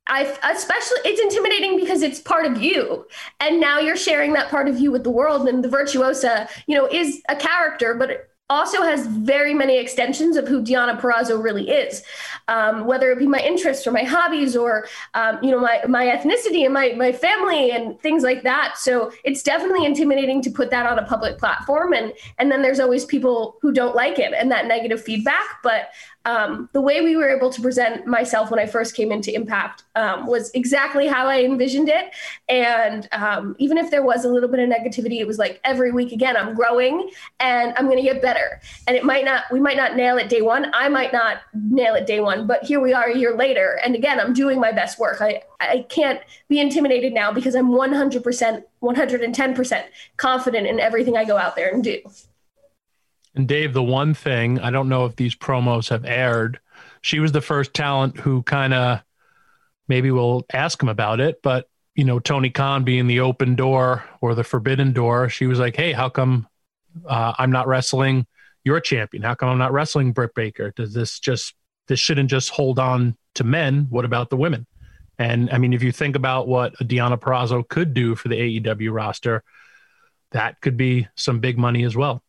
I especially it's intimidating because it's part of you, and now you're sharing that part of you with the world. And the virtuosa, you know, is a character, but also has very many extensions of who Deonna Purrazzo really is, um, whether it be my interests or my hobbies or um, you know my my ethnicity and my my family and things like that. So it's definitely intimidating to put that on a public platform, and and then there's always people who don't like it and that negative feedback. But um, the way we were able to present myself when I first came into Impact um, was exactly how I envisioned it. And um, even if there was a little bit of negativity, it was like every week again, I'm growing and I'm going to get better. And it might not, we might not nail it day one. I might not nail it day one, but here we are a year later. And again, I'm doing my best work. I, I can't be intimidated now because I'm 100%, 110% confident in everything I go out there and do. And Dave, the one thing I don't know if these promos have aired, she was the first talent who kind of maybe we'll ask him about it, but you know, Tony Khan being the open door or the forbidden door, she was like, "Hey, how come uh, I'm not wrestling your champion? How come I'm not wrestling Britt Baker? Does this just this shouldn't just hold on to men? What about the women?" And I mean, if you think about what Deonna Purrazzo could do for the AEW roster, that could be some big money as well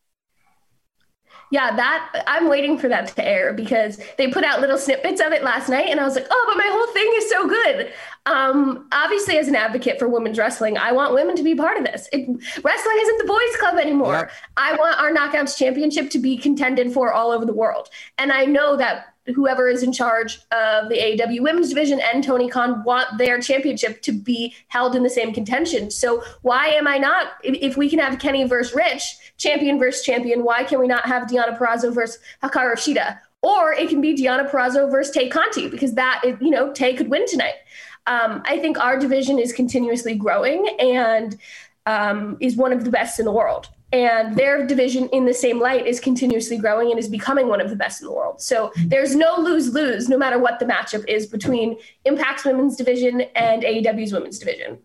yeah, that I'm waiting for that to air because they put out little snippets of it last night, and I was like, oh, but my whole thing is so good. Um, obviously, as an advocate for women's wrestling, I want women to be part of this. It, wrestling isn't the boys' club anymore. Yep. I want our Knockouts Championship to be contended for all over the world, and I know that whoever is in charge of the AEW women's division and Tony Khan want their championship to be held in the same contention. So why am I not? If, if we can have Kenny versus Rich, champion versus champion, why can we not have Deonna Purrazzo versus Hikaru Shida? Or it can be Deonna Purrazzo versus Tay Conti because that is, you know, Tay could win tonight. Um, I think our division is continuously growing and um, is one of the best in the world and their division in the same light is continuously growing and is becoming one of the best in the world. So there's no lose lose, no matter what the matchup is between Impact's women's division and AEW's women's division.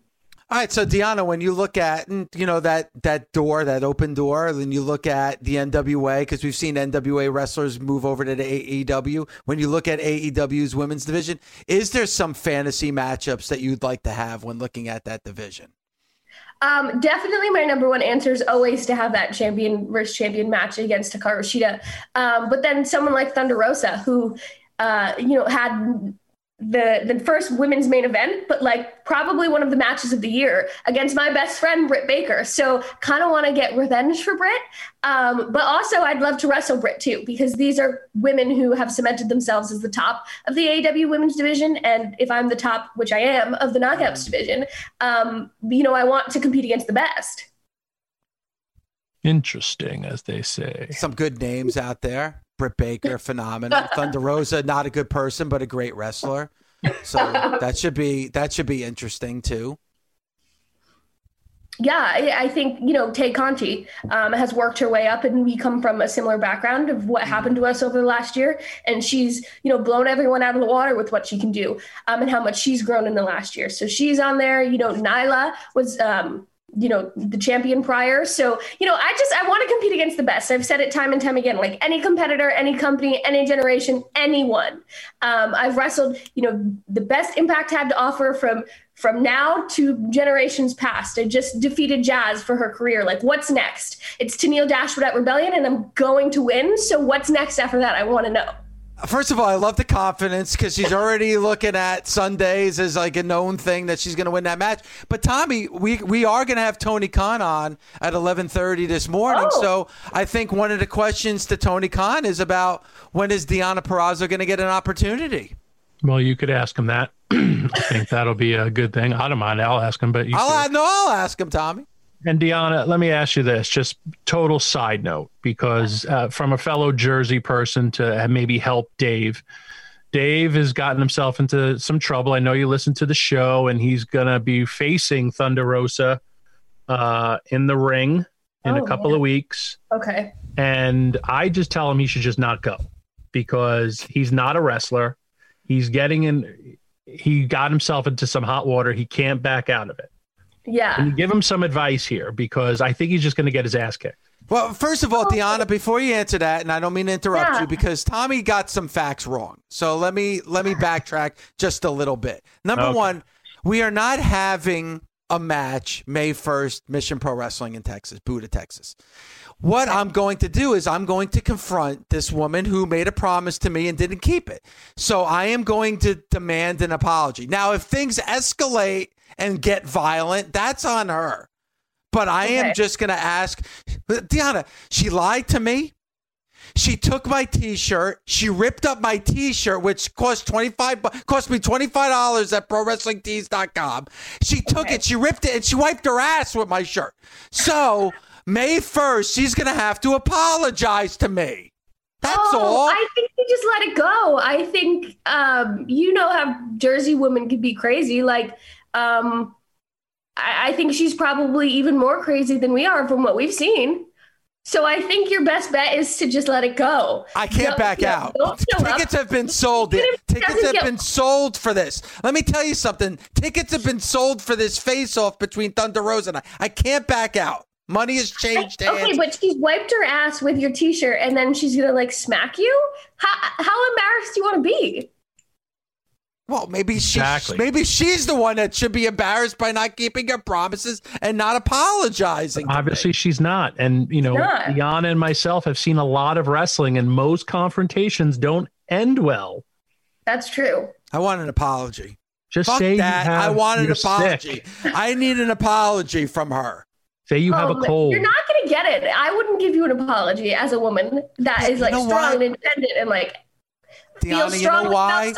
All right, so Deonna, when you look at you know that that door, that open door, then you look at the NWA because we've seen NWA wrestlers move over to the AEW. When you look at AEW's women's division, is there some fantasy matchups that you'd like to have when looking at that division? Um, definitely, my number one answer is always to have that champion versus champion match against Hikaru Shida. Um, but then someone like Thunder Rosa, who uh, you know had the the first women's main event, but like probably one of the matches of the year against my best friend Britt Baker. So kind of want to get revenge for Britt, um, but also I'd love to wrestle Britt too because these are women who have cemented themselves as the top of the AEW women's division, and if I'm the top, which I am, of the Knockouts division, um, you know I want to compete against the best. Interesting, as they say. Some good names out there. Britt Baker, phenomenal. Thunder Rosa, not a good person, but a great wrestler. So that should be that should be interesting too. Yeah, I, I think you know Tay Conti um, has worked her way up, and we come from a similar background of what happened to us over the last year. And she's you know blown everyone out of the water with what she can do, um, and how much she's grown in the last year. So she's on there. You know, Nyla was um, you know the champion prior. So you know i just i want to compete against the best. I've said it time and time again like any competitor any company any generation anyone. Um, i've wrestled you know the best impact had to offer from from now to generations past. I just defeated jazz for her career. Like what's next? It's Tenille Dashwood at rebellion and i'm going to win. So what's next after that? I want to know First of all, I love the confidence because she's already looking at Sundays as like a known thing that she's going to win that match. But Tommy, we we are going to have Tony Khan on at eleven thirty this morning. Oh. So I think one of the questions to Tony Khan is about when is Deonna Purrazzo going to get an opportunity? Well, you could ask him that. I think that'll be a good thing. I don't mind. I'll ask him, but you. I'll no, I'll ask him, Tommy. And Deonna, let me ask you this, just total side note, because uh, from a fellow Jersey person to maybe help Dave, Dave has gotten himself into some trouble. I know you listen to the show, and he's going to be facing Thunder Rosa uh, in the ring in a Oh, couple man. of weeks. Okay. And I just tell him he should just not go because he's not a wrestler. He's getting in, he got himself into some hot water. He can't back out of it. Can Yeah. you give him some advice here? Because I think he's just going to get his ass kicked. Well, first of all, Deonna, before you answer that, and I don't mean to interrupt Yeah. you because Tommy got some facts wrong. So let me let me backtrack just a little bit. Number Okay. one, we are not having a match May first, Mission Pro Wrestling in Texas, Buda, Texas. What I'm going to do is I'm going to confront this woman who made a promise to me and didn't keep it. So I am going to demand an apology. Now, if things escalate and get violent, that's on her. But I am just going to ask Deonna, she lied to me. She took my T-shirt. She ripped up my T-shirt, which cost twenty five. Cost me twenty five dollars at ProWrestlingTees.com. She took Okay. it. She ripped it, and she wiped her ass with my shirt. So May first, she's gonna have to apologize to me. That's oh, all. I think you just let it go. I think um, you know how Jersey women can be crazy. Like, um, I, I think she's probably even more crazy than we are from what we've seen. So I think your best bet is to just let it go. I can't Don't- back out. don't up. Tickets have been sold. Even if it Tickets have been sold for this. Let me tell you something. Tickets have been sold for this face-off between Thunder Rosa and I. I can't back out. Money has changed hands. Okay, but she's wiped her ass with your T-shirt, and then she's gonna like smack you. How how embarrassed do you want to be? Well, maybe she, Exactly. maybe she's the one that should be embarrassed by not keeping her promises and not apologizing. to me. Obviously, she's not. And, you know, not. Deonna and myself have seen a lot of wrestling, and most confrontations don't end well. That's true. I want an apology. Just Fuck say that. you have, I want an apology. sick. I need an apology from her. Say you have a oh, cold. You're not gonna get it. I wouldn't give you an apology as a woman that is You like know strong what? and independent and like feels Deonna, you strong know about why?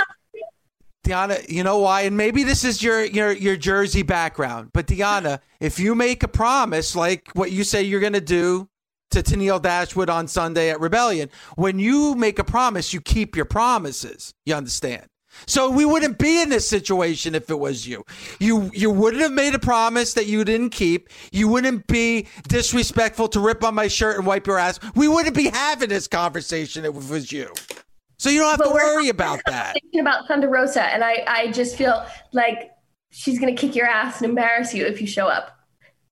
Deonna, you know why? And maybe this is your your your Jersey background, but Deonna, if you make a promise like what you say you're going to do to Tenille Dashwood on Sunday at Rebellion, when you make a promise, you keep your promises. You understand? So we wouldn't be in this situation if it was you. You you wouldn't have made a promise that you didn't keep. You wouldn't be disrespectful to rip on my shirt and wipe your ass. We wouldn't be having this conversation if it was you. So you don't have But to worry having about a that. conversation About Thunder Rosa, and I I just feel like she's gonna kick your ass and embarrass you if you show up.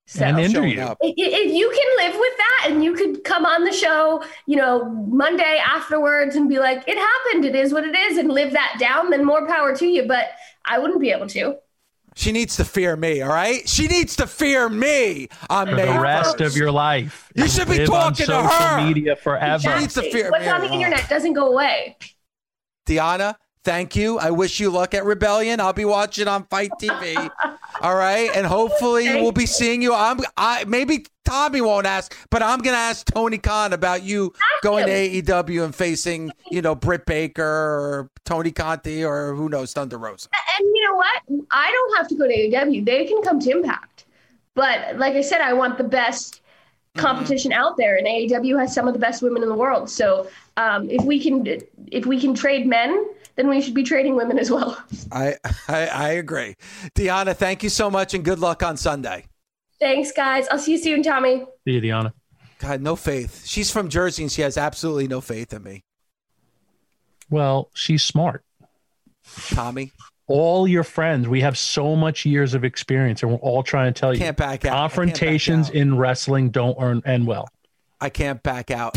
So And injure Showing you. up. if you can live with that and you could come on the show, you know, Monday afterwards and be like, it happened, it is what it is, and live that down, then more power to you. But I wouldn't be able to. She needs to fear me, all right? She needs to fear me on for May the rest 1st. of your life. You should be Live on talking to social her. media forever. She forever. needs to fear What's me. on the internet doesn't go away. Deonna, thank you. I wish you luck at Rebellion. I'll be watching on FITE TV. all right, and hopefully Thank we'll be seeing you. I'm. I maybe Tommy won't ask, but I'm gonna ask Tony Khan about you going to AEW and facing, you know, Britt Baker or Tay Conti or who knows, Thunder Rosa. And you know what? I don't have to go to AEW. They can come to Impact. But like I said, I want the best competition out there, and AEW has some of the best women in the world. So um, if we can, if we can trade men, then we should be trading women as well. I, I I agree. Deonna, thank you so much and good luck on Sunday. Thanks, guys. I'll see you soon, Tommy. See you, Deonna. God, no faith. She's from Jersey and she has absolutely no faith in me. Well, she's smart. Tommy, All your friends, we have so much years of experience, and we're all trying to tell you can't back out. I can't back confrontations out. in wrestling don't earn end well. I can't back out.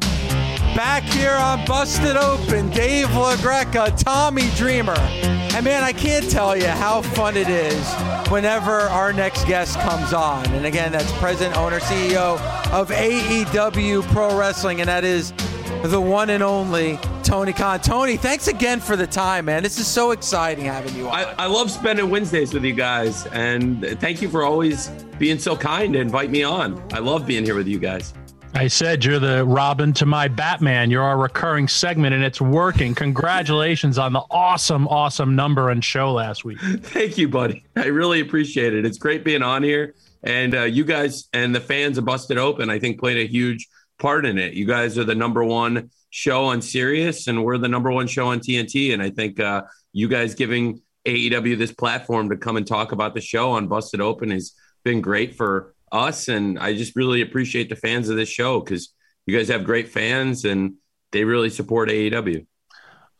Back here on Busted Open, Dave LaGreca, Tommy Dreamer. And man, I can't tell you how fun it is whenever our next guest comes on. And again, that's president, owner, CEO of AEW Pro Wrestling, and that is the one and only Tony Khan. Tony, thanks again for the time, man. This is so exciting having you on. I, I love spending Wednesdays with you guys, and thank you for always being so kind to invite me on. I love being here with you guys. I said you're the Robin to my Batman. You're our recurring segment, and it's working. Congratulations on the awesome, awesome number and show last week. Thank you, buddy. I really appreciate it. It's great being on here, and uh, you guys and the fans of Busted Open, I think, played a huge part in it. You guys are the number one show on Sirius, and we're the number one show on TNT. And I think uh, you guys giving AEW this platform to come and talk about the show on Busted Open has been great for us. And I just really appreciate the fans of this show because you guys have great fans and they really support AEW.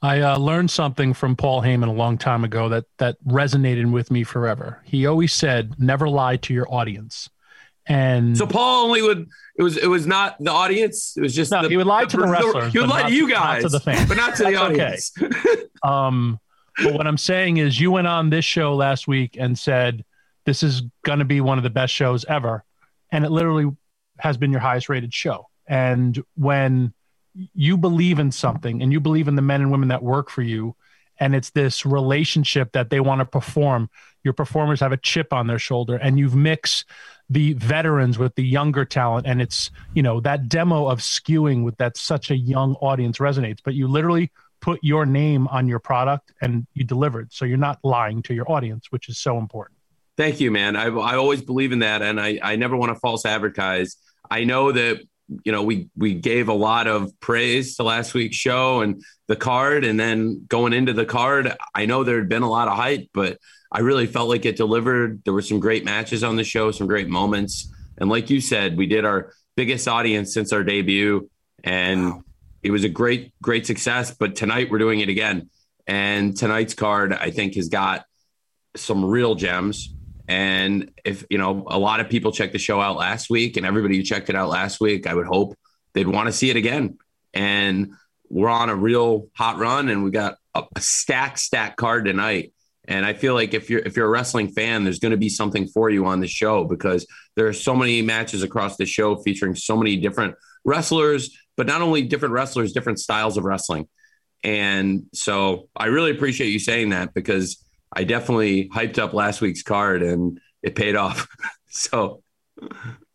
I uh, learned something from Paul Heyman a long time ago that that resonated with me forever. He always said, "Never lie to your audience." And so Paul only would it was it was not the audience. It was just no, the, he would lie to the wrestlers. He would lie not, to you guys, to the fans, but not to the audience. Okay. um, but what I'm saying is, you went on this show last week and said this is going to be one of the best shows ever, and it literally has been your highest rated show. And when you believe in something and you believe in the men and women that work for you, and it's this relationship that they want to perform, your performers have a chip on their shoulder, and you've mixed the veterans with the younger talent and it's you know that demo of skewing with that such a young audience resonates. But you literally put your name on your product and you delivered so you're not lying to your audience which is so important thank you man i, I always believe in that and I, I never want to false advertise i know that you know we we gave a lot of praise to last week's show and the card and then going into the card i know there had been a lot of hype but I really felt like it delivered. There were some great matches on the show, some great moments. And like you said, we did our biggest audience since our debut. And wow. it was a great, great success. But tonight we're doing it again. And tonight's card, I think, has got some real gems. And if, you know, a lot of people checked the show out last week and everybody who checked it out last week, I would hope they'd want to see it again. And we're on a real hot run and we got a stack, stack card tonight and I feel like if you're if you're a wrestling fan, there's going to be something for you on the show because there are so many matches across the show featuring so many different wrestlers, but not only different wrestlers, different styles of wrestling. And so I really appreciate you saying that because I definitely hyped up last week's card and it paid off. so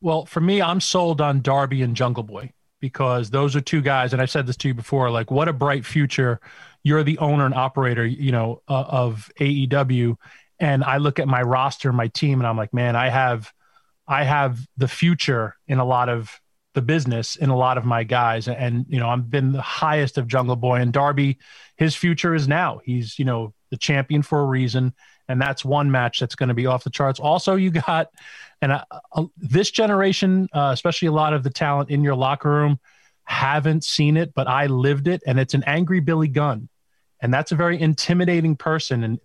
well, for me, I'm sold on Darby and Jungle Boy because those are two guys, and I've said this to you before, like what a bright future you're the owner and operator, you know, uh, of AEW, and I look at my roster, my team, and I'm like, man, I have, I have the future in a lot of the business in a lot of my guys, and you know, I've been the highest of Jungle Boy and Darby. His future is now. He's you know the champion for a reason, and that's one match that's going to be off the charts. Also, you got, and uh, uh, this generation, uh, especially a lot of the talent in your locker room, haven't seen it, but I lived it, and it's an angry Billy Gunn and that's a very intimidating person and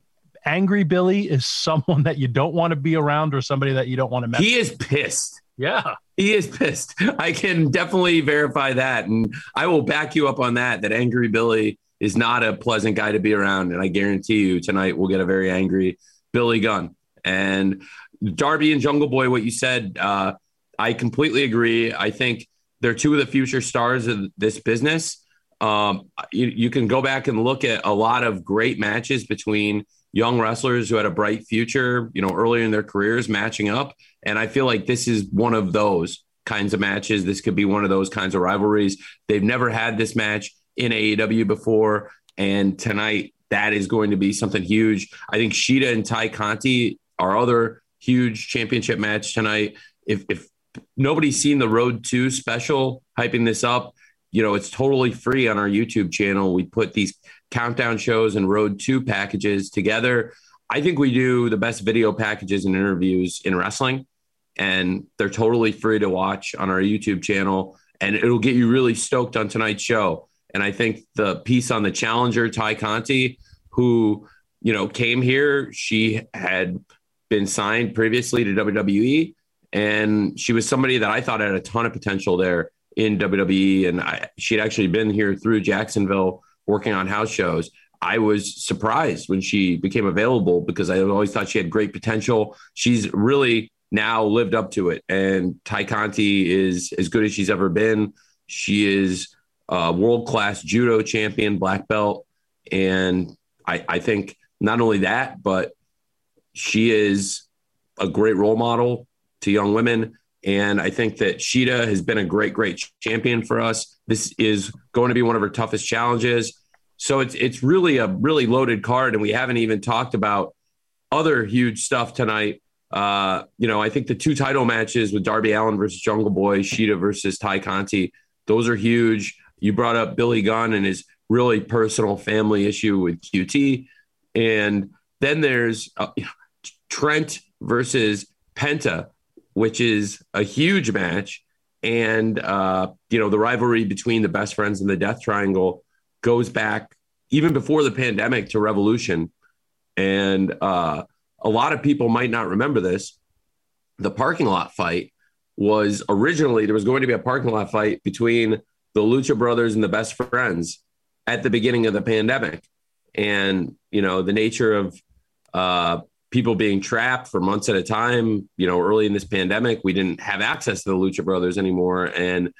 angry billy is someone that you don't want to be around or somebody that you don't want to mess he is pissed yeah he is pissed. I can definitely verify that and i will back you up on that that angry billy is not a pleasant guy to be around and i guarantee you tonight we'll get a very angry billy gunn. And darby and jungle boy what you said uh, i completely agree. I think they're two of the future stars of this business. Um, you, you can go back and look at a lot of great matches between young wrestlers who had a bright future, you know, earlier in their careers matching up. And I feel like this is one of those kinds of matches. This could be one of those kinds of rivalries. They've never had this match in AEW before. And tonight, that is going to be something huge. I think Shida and Tay Conti, our other huge championship match tonight. If, if nobody's seen the Road to special hyping this up, you know, it's totally free on our YouTube channel. We put these countdown shows and road to packages together. I think we do the best video packages and interviews in wrestling, and they're totally free to watch on our YouTube channel. And it'll get you really stoked on tonight's show. And I think the piece on the challenger, Tay Conti, who, you know, came here, she had been signed previously to WWE. And she was somebody that I thought had a ton of potential there in WWE. And I, she'd actually been here through Jacksonville working on house shows. I was surprised when she became available because I always thought she had great potential. She's really now lived up to it. And Tay Conti is as good as she's ever been. She is a world class judo champion, black belt. And I, I think not only that, but she is a great role model to young women. And I think that Shida has been a great, great champion for us. This is going to be one of her toughest challenges. So it's it's really a really loaded card, and we haven't even talked about other huge stuff tonight. Uh, you know, I think the two title matches with Darby Allin versus Jungle Boy, Shida versus Tay Conti, those are huge. You brought up Billy Gunn and his really personal family issue with QT, and then there's uh, Trent versus Penta, which is a huge match. And, uh, you know, the rivalry between the best friends and the Death Triangle goes back even before the pandemic to Revolution. And uh, a lot of people might not remember this. The parking lot fight was originally, there was going to be a parking lot fight between the Lucha Brothers and the best friends at the beginning of the pandemic. And, you know, the nature of uh, people being trapped for months at a time. You know, early in this pandemic, we didn't have access to the Lucha Brothers anymore. And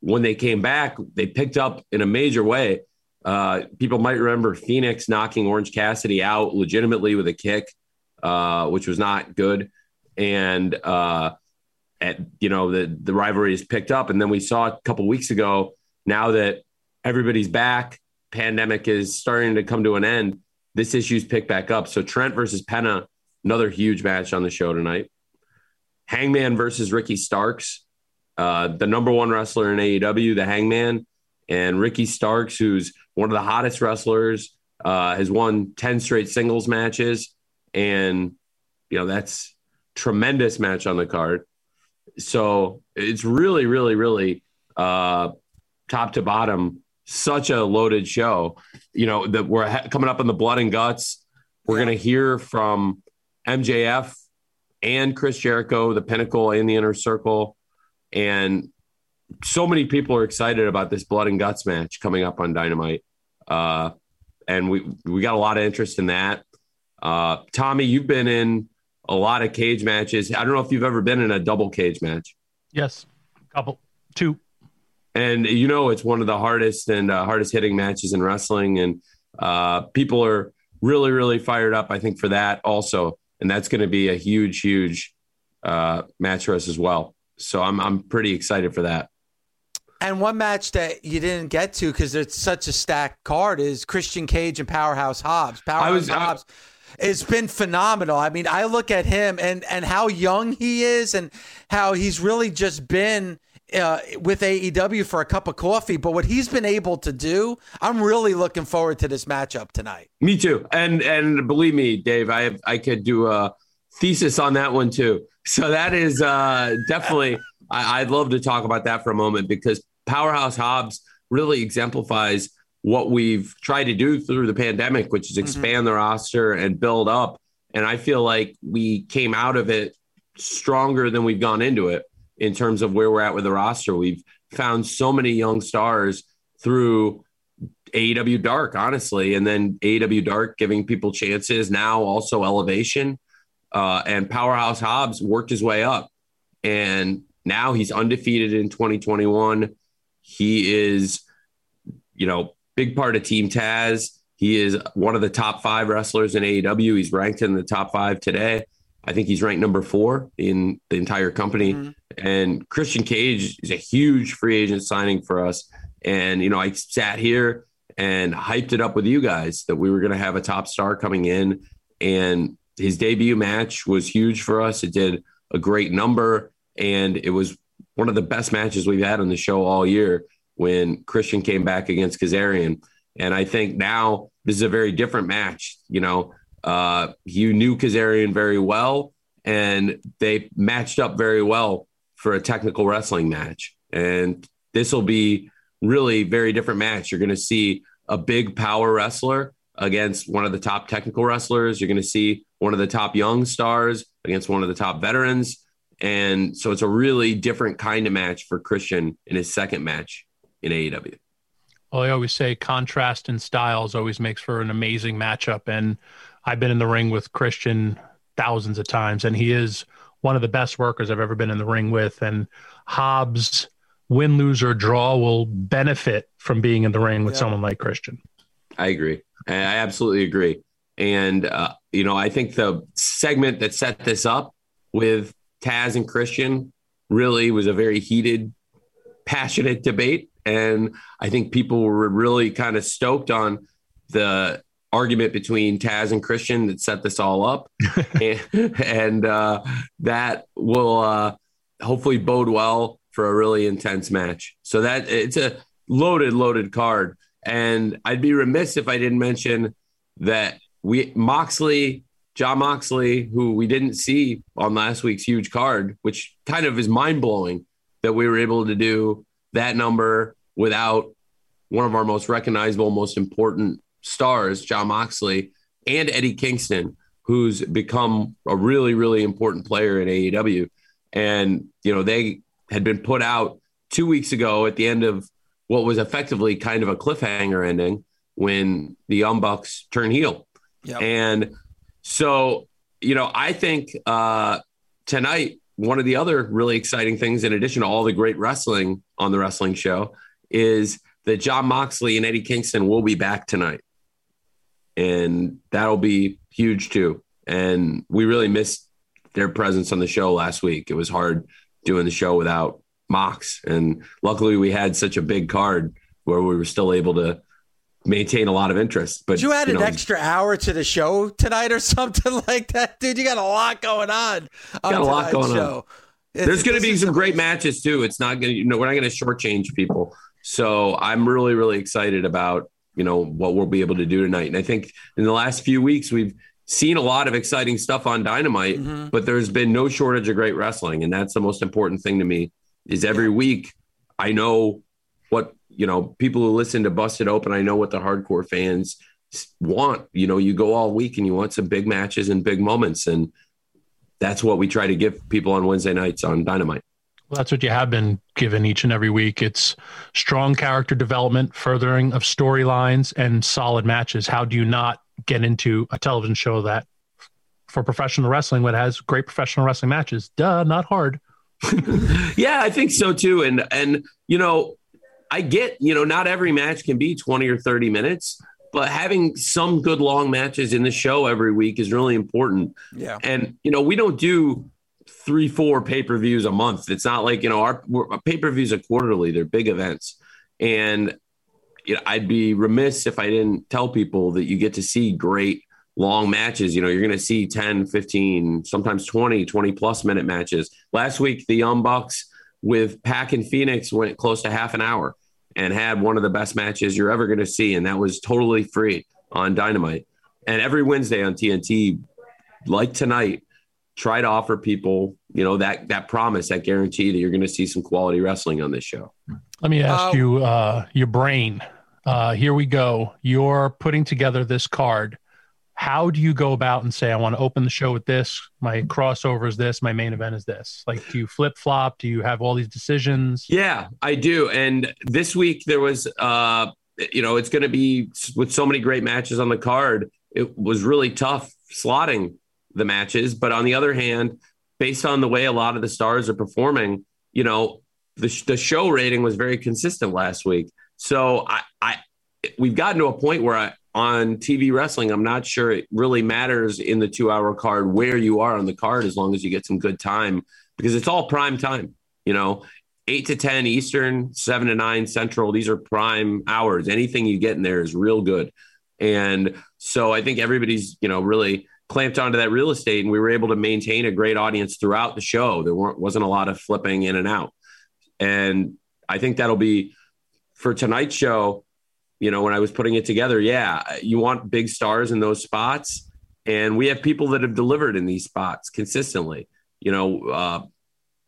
when they came back, they picked up in a major way. Uh, people might remember Fenix knocking Orange Cassidy out legitimately with a kick, uh, which was not good. And, uh, at, you know, the, the rivalry is picked up. And then we saw a couple weeks ago, now that everybody's back, pandemic is starting to come to an end this issue's picked back up. So Trent versus Penta, another huge match on the show tonight. Hangman versus Ricky Starks, uh, the number one wrestler in AEW, the Hangman, and Ricky Starks, who's one of the hottest wrestlers, uh, has won 10 straight singles matches. And, you know, that's tremendous match on the card. So it's really, really, really uh, top to bottom such a loaded show. You know that we're ha- coming up in the blood and guts. We're going to hear from MJF and Chris Jericho, the Pinnacle and the Inner Circle, and so many people are excited about this blood and guts match coming up on Dynamite. Uh, and we we got a lot of interest in that. Uh, Tommy, you've been in a lot of cage matches. I don't know if you've ever been in a double cage match. Yes, a couple, two and you know it's one of the hardest and uh, hardest hitting matches in wrestling, and uh, people are really really fired up. I think for that also, and that's going to be a huge huge uh, match for us as well. So I'm I'm pretty excited for that. And one match that you didn't get to because it's such a stacked card is Christian Cage and Powerhouse Hobbs. Powerhouse was, Hobbs. I, it's been phenomenal. I mean, I look at him and and how young he is and how he's really just been uh, with AEW for a cup of coffee, but what he's been able to do, I'm really looking forward to this matchup tonight. Me too, and and believe me, Dave, I I could do a thesis on that one too. So that is uh, definitely I, I'd love to talk about that for a moment because Powerhouse Hobbs really exemplifies what we've tried to do through the pandemic, which is mm-hmm. expand mm-hmm. the roster and build up. And I feel like we came out of it stronger than we've gone into it in terms of where we're at with the roster. We've found so many young stars through AEW Dark, honestly, and then AEW Dark giving people chances. Now also elevation, uh, and Powerhouse Hobbs worked his way up, and now he's undefeated in 2021. He is, you know, big part of Team Taz. He is one of the top five wrestlers in AEW. He's ranked in the top five today. I think he's ranked number four in the entire company. Mm-hmm. And Christian Cage is a huge free agent signing for us. And, you know, I sat here and hyped it up with you guys that we were going to have a top star coming in. And his debut match was huge for us. It did a great number. And it was one of the best matches we've had on the show all year. when Christian came back against Kazarian. And I think now this is a very different match. You know, uh, you knew Kazarian very well, and they matched up very well for a technical wrestling match. And this will be really very different match. You're going to see a big power wrestler against one of the top technical wrestlers. You're going to see one of the top young stars against one of the top veterans. And so it's a really different kind of match for Christian in his second match in AEW. Well, I always say contrast in styles always makes for an amazing matchup. And I've been in the ring with Christian thousands of times, and he is one of the best workers I've ever been in the ring with. And Hobbs, win, lose, or draw, will benefit from being in the ring with yeah. someone like Christian. I agree. I absolutely agree. And, uh, you know, I think the segment that set this up with Taz and Christian really was a very heated, passionate debate. And I think people were really kind of stoked on the argument between Taz and Christian that set this all up. and, and uh, that will uh, hopefully bode well for a really intense match. So that it's a loaded, loaded card. And I'd be remiss if I didn't mention that we Moxley, John Moxley, who we didn't see on last week's huge card, which kind of is mind blowing that we were able to do that number without one of our most recognizable, most important stars, Jon Moxley, and Eddie Kingston, who's become a really, really important player in AEW. And, you know, they had been put out two weeks ago at the end of what was effectively kind of a cliffhanger ending when the Young Bucks turn heel. Yep. And so, you know, I think uh, tonight, one of the other really exciting things, in addition to all the great wrestling on the wrestling show, is that Jon Moxley and Eddie Kingston will be back tonight. And that'll be huge too. And we really missed their presence on the show last week. It was hard doing the show without Mox. And luckily, we had such a big card where we were still able to maintain a lot of interest. But you add you know, an extra hour to the show tonight or something like that, dude. You got a lot going on. on got a lot going show. on. There's going to be some great matches too. It's not going to, you know, we're not going to shortchange people. So I'm really, really excited about you know what we'll be able to do tonight. And I think in the last few weeks we've seen a lot of exciting stuff on Dynamite, mm-hmm. but there's been no shortage of great wrestling, and that's the most important thing to me is every week I know what you know people who listen to Busted Open. I know what the hardcore fans want. You know, you go all week and you want some big matches and big moments, and that's what we try to give people on Wednesday nights on Dynamite. Well, that's what you have been given each and every week. It's strong character development, furthering of storylines, and solid matches. How do you not get into a television show that for professional wrestling that has great professional wrestling matches? Duh, not hard. yeah, I think so too. And and you know, I get, you know, not every match can be 20 or 30 minutes, but having some good long matches in the show every week is really important. Yeah. And you know, we don't do three, four pay-per-views a month. It's not like, you know, our, our uh, pay-per-views are quarterly, they're big events. And you know, I'd be remiss if I didn't tell people that you get to see great long matches. You know, you're going to see 10, 15, sometimes 20, 20 plus minute matches. Last week, the Young Bucks with PAC and Fenix went close to half an hour and had one of the best matches you're ever going to see. And that was totally free on Dynamite. And every Wednesday on TNT, like tonight, try to offer people, you know, that that promise, that guarantee that you're going to see some quality wrestling on this show. Let me ask uh, you, uh, your brain. Uh, here we go. You're putting together this card. How do you go about and say i want to open the show with this. My crossover is this. My main event is this. Like do you flip flop do you have all these decisions? Yeah i do. And this week there was uh you know it's going to be with so many great matches on the card it was really tough slotting the matches but on the other hand based on the way a lot of the stars are performing you know the, the show rating was very consistent last week so i i we've gotten to a point where I, on TV wrestling, I'm not sure it really matters in the two hour card where you are on the card as long as you get some good time because it's all prime time. You know, eight to 10 Eastern, seven to nine Central. These are prime hours. Anything you get in there is real good. And so I think everybody's, you know, really clamped onto that real estate and we were able to maintain a great audience throughout the show. There weren't, wasn't a lot of flipping in and out. And I think that'll be for tonight's show, you know, when I was putting it together, yeah, you want big stars in those spots. And we have people that have delivered in these spots consistently. You know, uh,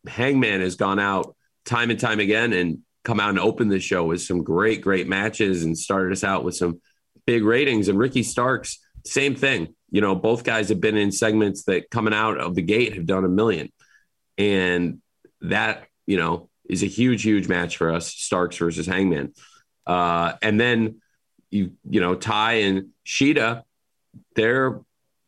Hangman has gone out time and time again and come out and open the show with some great, great matches and started us out with some big ratings. And Ricky Starks, same thing. You know, both guys have been in segments that coming out of the gate have done a million. And that, you know, is a huge, huge match for us, Starks versus Hangman. Uh, and then you, you know, Tay and Shida, they're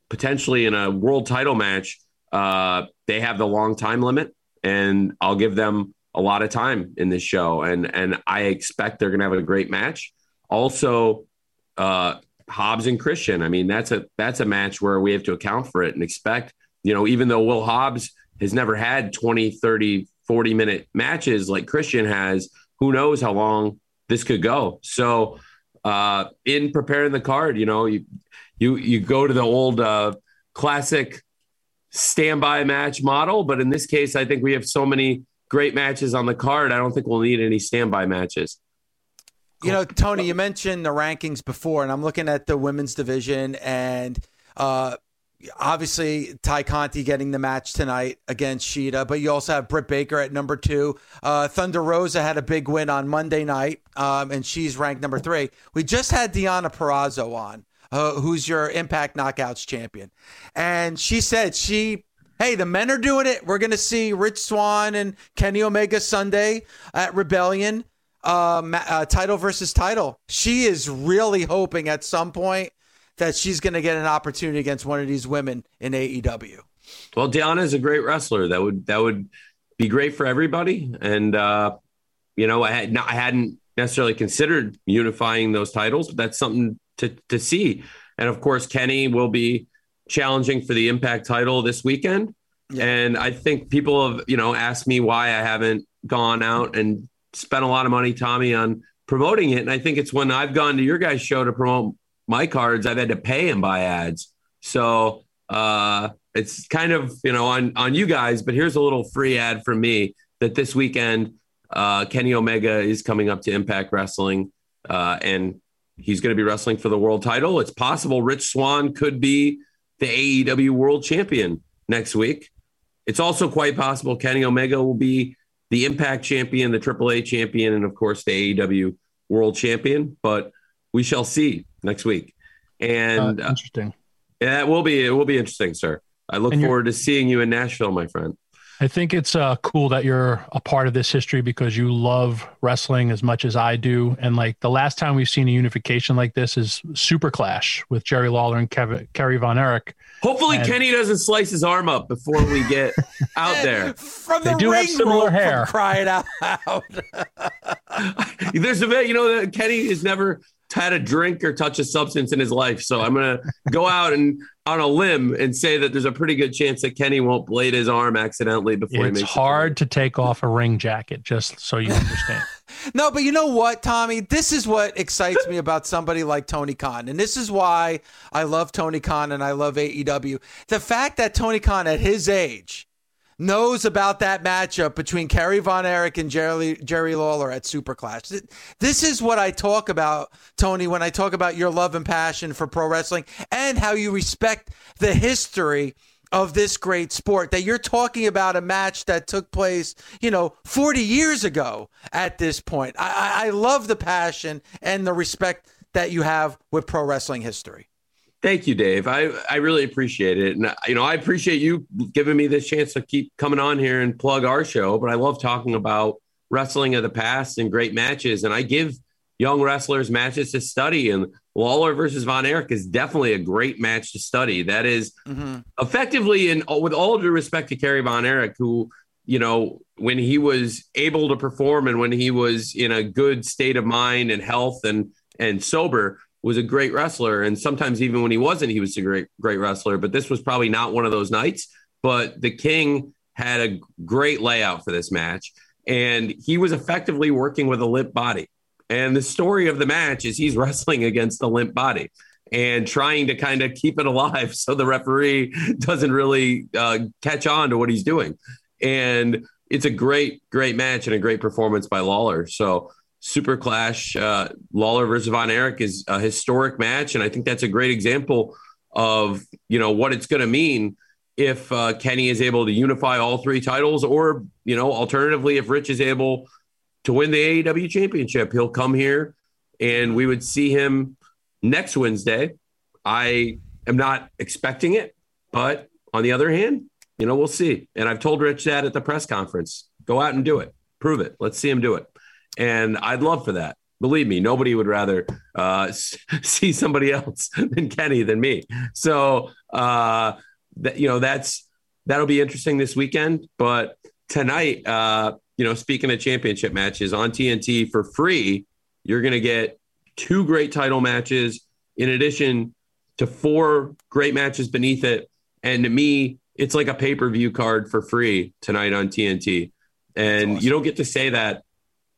potentially in a world title match. Uh, they have the long time limit, and I'll give them a lot of time in this show, and and I expect they're to have a great match. Also, uh, Hobbs and Christian. I mean, that's a that's a match where we have to account for it and expect. You know, even though Will Hobbs has never had 20, 30, 40 minute matches like Christian has, who knows how long this could go. So, uh, in preparing the card, you know, you you you go to the old uh, classic standby match model, but in this case, I think we have so many great matches on the card. I don't think we'll need any standby matches. You know, Tony, you mentioned the rankings before, and I'm looking at the women's division, and uh, obviously Tay Conti getting the match tonight against Shida, but you also have Britt Baker at number two. Uh, Thunder Rosa had a big win on Monday night, um, and she's ranked number three. We just had Deonna Purrazzo on, uh, who's your Impact Knockouts champion, and she said she hey, the men are doing it. We're going to see Rich Swann and Kenny Omega Sunday at Rebellion, uh, uh, title versus title. She is really hoping at some point that she's going to get an opportunity against one of these women in AEW. Well, Deonna is a great wrestler. That would that would be great for everybody. And uh, you know, I had not, I hadn't necessarily considered unifying those titles, but that's something to to see. And of course, Kenny will be challenging for the Impact title this weekend. Yeah. And I think people have, you know, asked me why I haven't gone out and spent a lot of money, Tommy, on promoting it. And I think it's when I've gone to your guys' show to promote my cards, I've had to pay and buy ads. So uh, it's kind of, you know, on, on you guys, but here's a little free ad from me that this weekend, uh, Kenny Omega is coming up to Impact Wrestling uh, and he's going to be wrestling for the world title. It's possible Rich Swann could be the AEW world champion next week. It's also quite possible Kenny Omega will be the Impact champion, the AAA champion, and of course the AEW world champion. But we shall see next week. And uh, interesting. Uh, yeah, it will be. It will be interesting, sir. I look forward to seeing you in Nashville, my friend. I think it's uh, cool that you're a part of this history because you love wrestling as much as I do. And like the last time we've seen a unification like this is Super Clash with Jerry Lawler and Kev- Kerry Von Erich. Hopefully, and Kenny doesn't slice his arm up before we get out there. From the they do have similar hair. Cry it out. There's a bit you know Kenny has never had a drink or touch a substance in his life. So I'm going to go out and on a limb and say that there's a pretty good chance that Kenny won't blade his arm accidentally before it's he makes hard to take off a ring jacket, just so you understand. no, but you know what, Tommy? This is what excites me about somebody like Tony Khan. And this is why I love Tony Khan and I love AEW. The fact that Tony Khan at his age knows about that matchup between Kerry Von Erich and Jerry, Jerry Lawler at Super Clash. This is what I talk about, Tony, when I talk about your love and passion for pro wrestling and how you respect the history of this great sport that you're talking about a match that took place, you know, 40 years ago at this point. I, I love the passion and the respect that you have with pro wrestling history. Thank you, Dave. I, I really appreciate it. And, you know, I appreciate you giving me this chance to keep coming on here and plug our show. But I love talking about wrestling of the past and great matches. And I give young wrestlers matches to study. And Lawler versus Von Erich is definitely a great match to study. That is mm-hmm. effectively, and with all due respect to Kerry Von Erich, who, you know, when he was able to perform and when he was in a good state of mind and health and and sober, was a great wrestler, and sometimes even when he wasn't, he was a great great wrestler. But this was probably not one of those nights. But the King had a great layout for this match, and he was effectively working with a limp body. And the story of the match is he's wrestling against a limp body and trying to kind of keep it alive so the referee doesn't really uh, catch on to what he's doing. And it's a great, great match and a great performance by Lawler. So Super Clash, uh, Lawler versus Von Erich is a historic match, and I think that's a great example of you know what it's going to mean if uh, Kenny is able to unify all three titles, or you know, alternatively, if Rich is able to win the AEW championship, he'll come here, and we would see him next Wednesday. I am not expecting it, but on the other hand, you know, we'll see. And I've told Rich that at the press conference. Go out and do it. Prove it. Let's see him do it. And I'd love for that. Believe me, nobody would rather uh, see somebody else than Kenny than me. So uh, that you know that's that'll be interesting this weekend. But tonight, uh, you know, speaking of championship matches on TNT for free, you're going to get two great title matches in addition to four great matches beneath it. And to me, it's like a pay per view card for free tonight on TNT. And awesome. you don't get to say that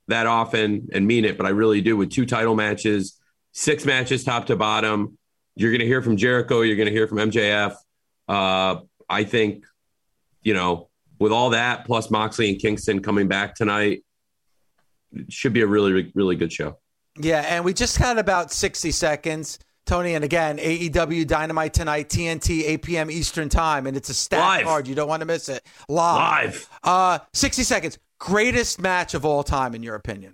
that often and mean it, but I really do with two title matches, six matches top to bottom. You're going to hear from Jericho. You're going to hear from MJF. Uh, I think, you know, with all that plus Moxley and Kingston coming back tonight, it should be a really, really good show. Yeah, and we just had about 60 seconds. Tony, and again, AEW Dynamite tonight, TNT, 8 p.m. Eastern Time, and it's a stat card. You don't want to miss it. Live. Live. Uh, 60 seconds greatest match of all time in your opinion?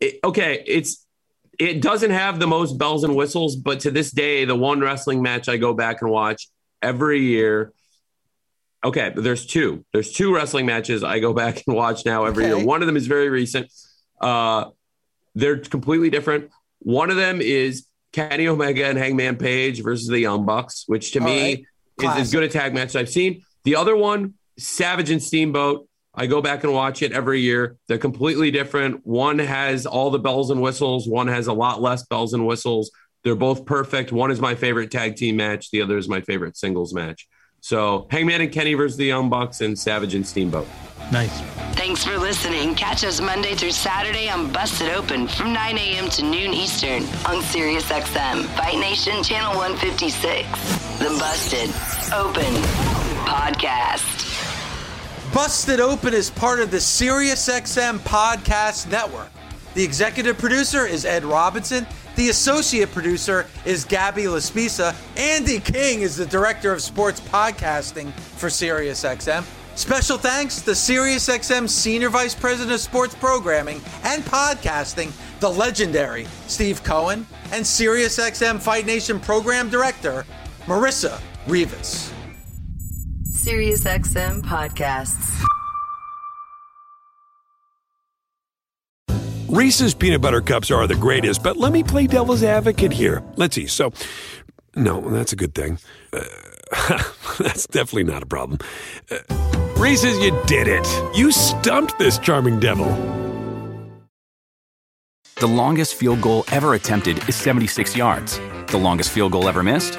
It, okay, it's it doesn't have the most bells and whistles, but to this day, the one wrestling match I go back and watch every year. Okay, there's two. There's two wrestling matches I go back and watch now every okay. year. One of them is very recent. Uh, they're completely different. One of them is Kenny Omega and Hangman Page versus the Young Bucks, which to All me right. is as good a tag match I've seen. The other one, Savage and Steamboat. I go back and watch it every year. They're completely different. One has all the bells and whistles, one has a lot less bells and whistles. They're both perfect. One is my favorite tag team match, the other is my favorite singles match. So Hangman and Kenny versus the Young Bucks and Savage and Steamboat. Nice. Thanks for listening. Catch us Monday through Saturday on Busted Open from 9 a.m. to noon Eastern on SiriusXM, Fight Nation Channel 156. The Busted Open Podcast. Busted Open is part of the SiriusXM Podcast Network. The executive producer is Ed Robinson. The associate producer is Gabby Laspisa. Andy King is the director of sports podcasting for SiriusXM. Special thanks to SiriusXM Senior Vice President of Sports Programming and Podcasting, the legendary Steve Cohen, and SiriusXM Fight Nation Program Director, Marissa Rivas. SiriusXM podcasts. Reese's peanut butter cups are the greatest, but let me play devil's advocate here. Let's see. So, no, that's a good thing. Uh, that's definitely not a problem. Uh, Reese's, you did it. You stumped this charming devil. The longest field goal ever attempted is 76 yards. The longest field goal ever missed?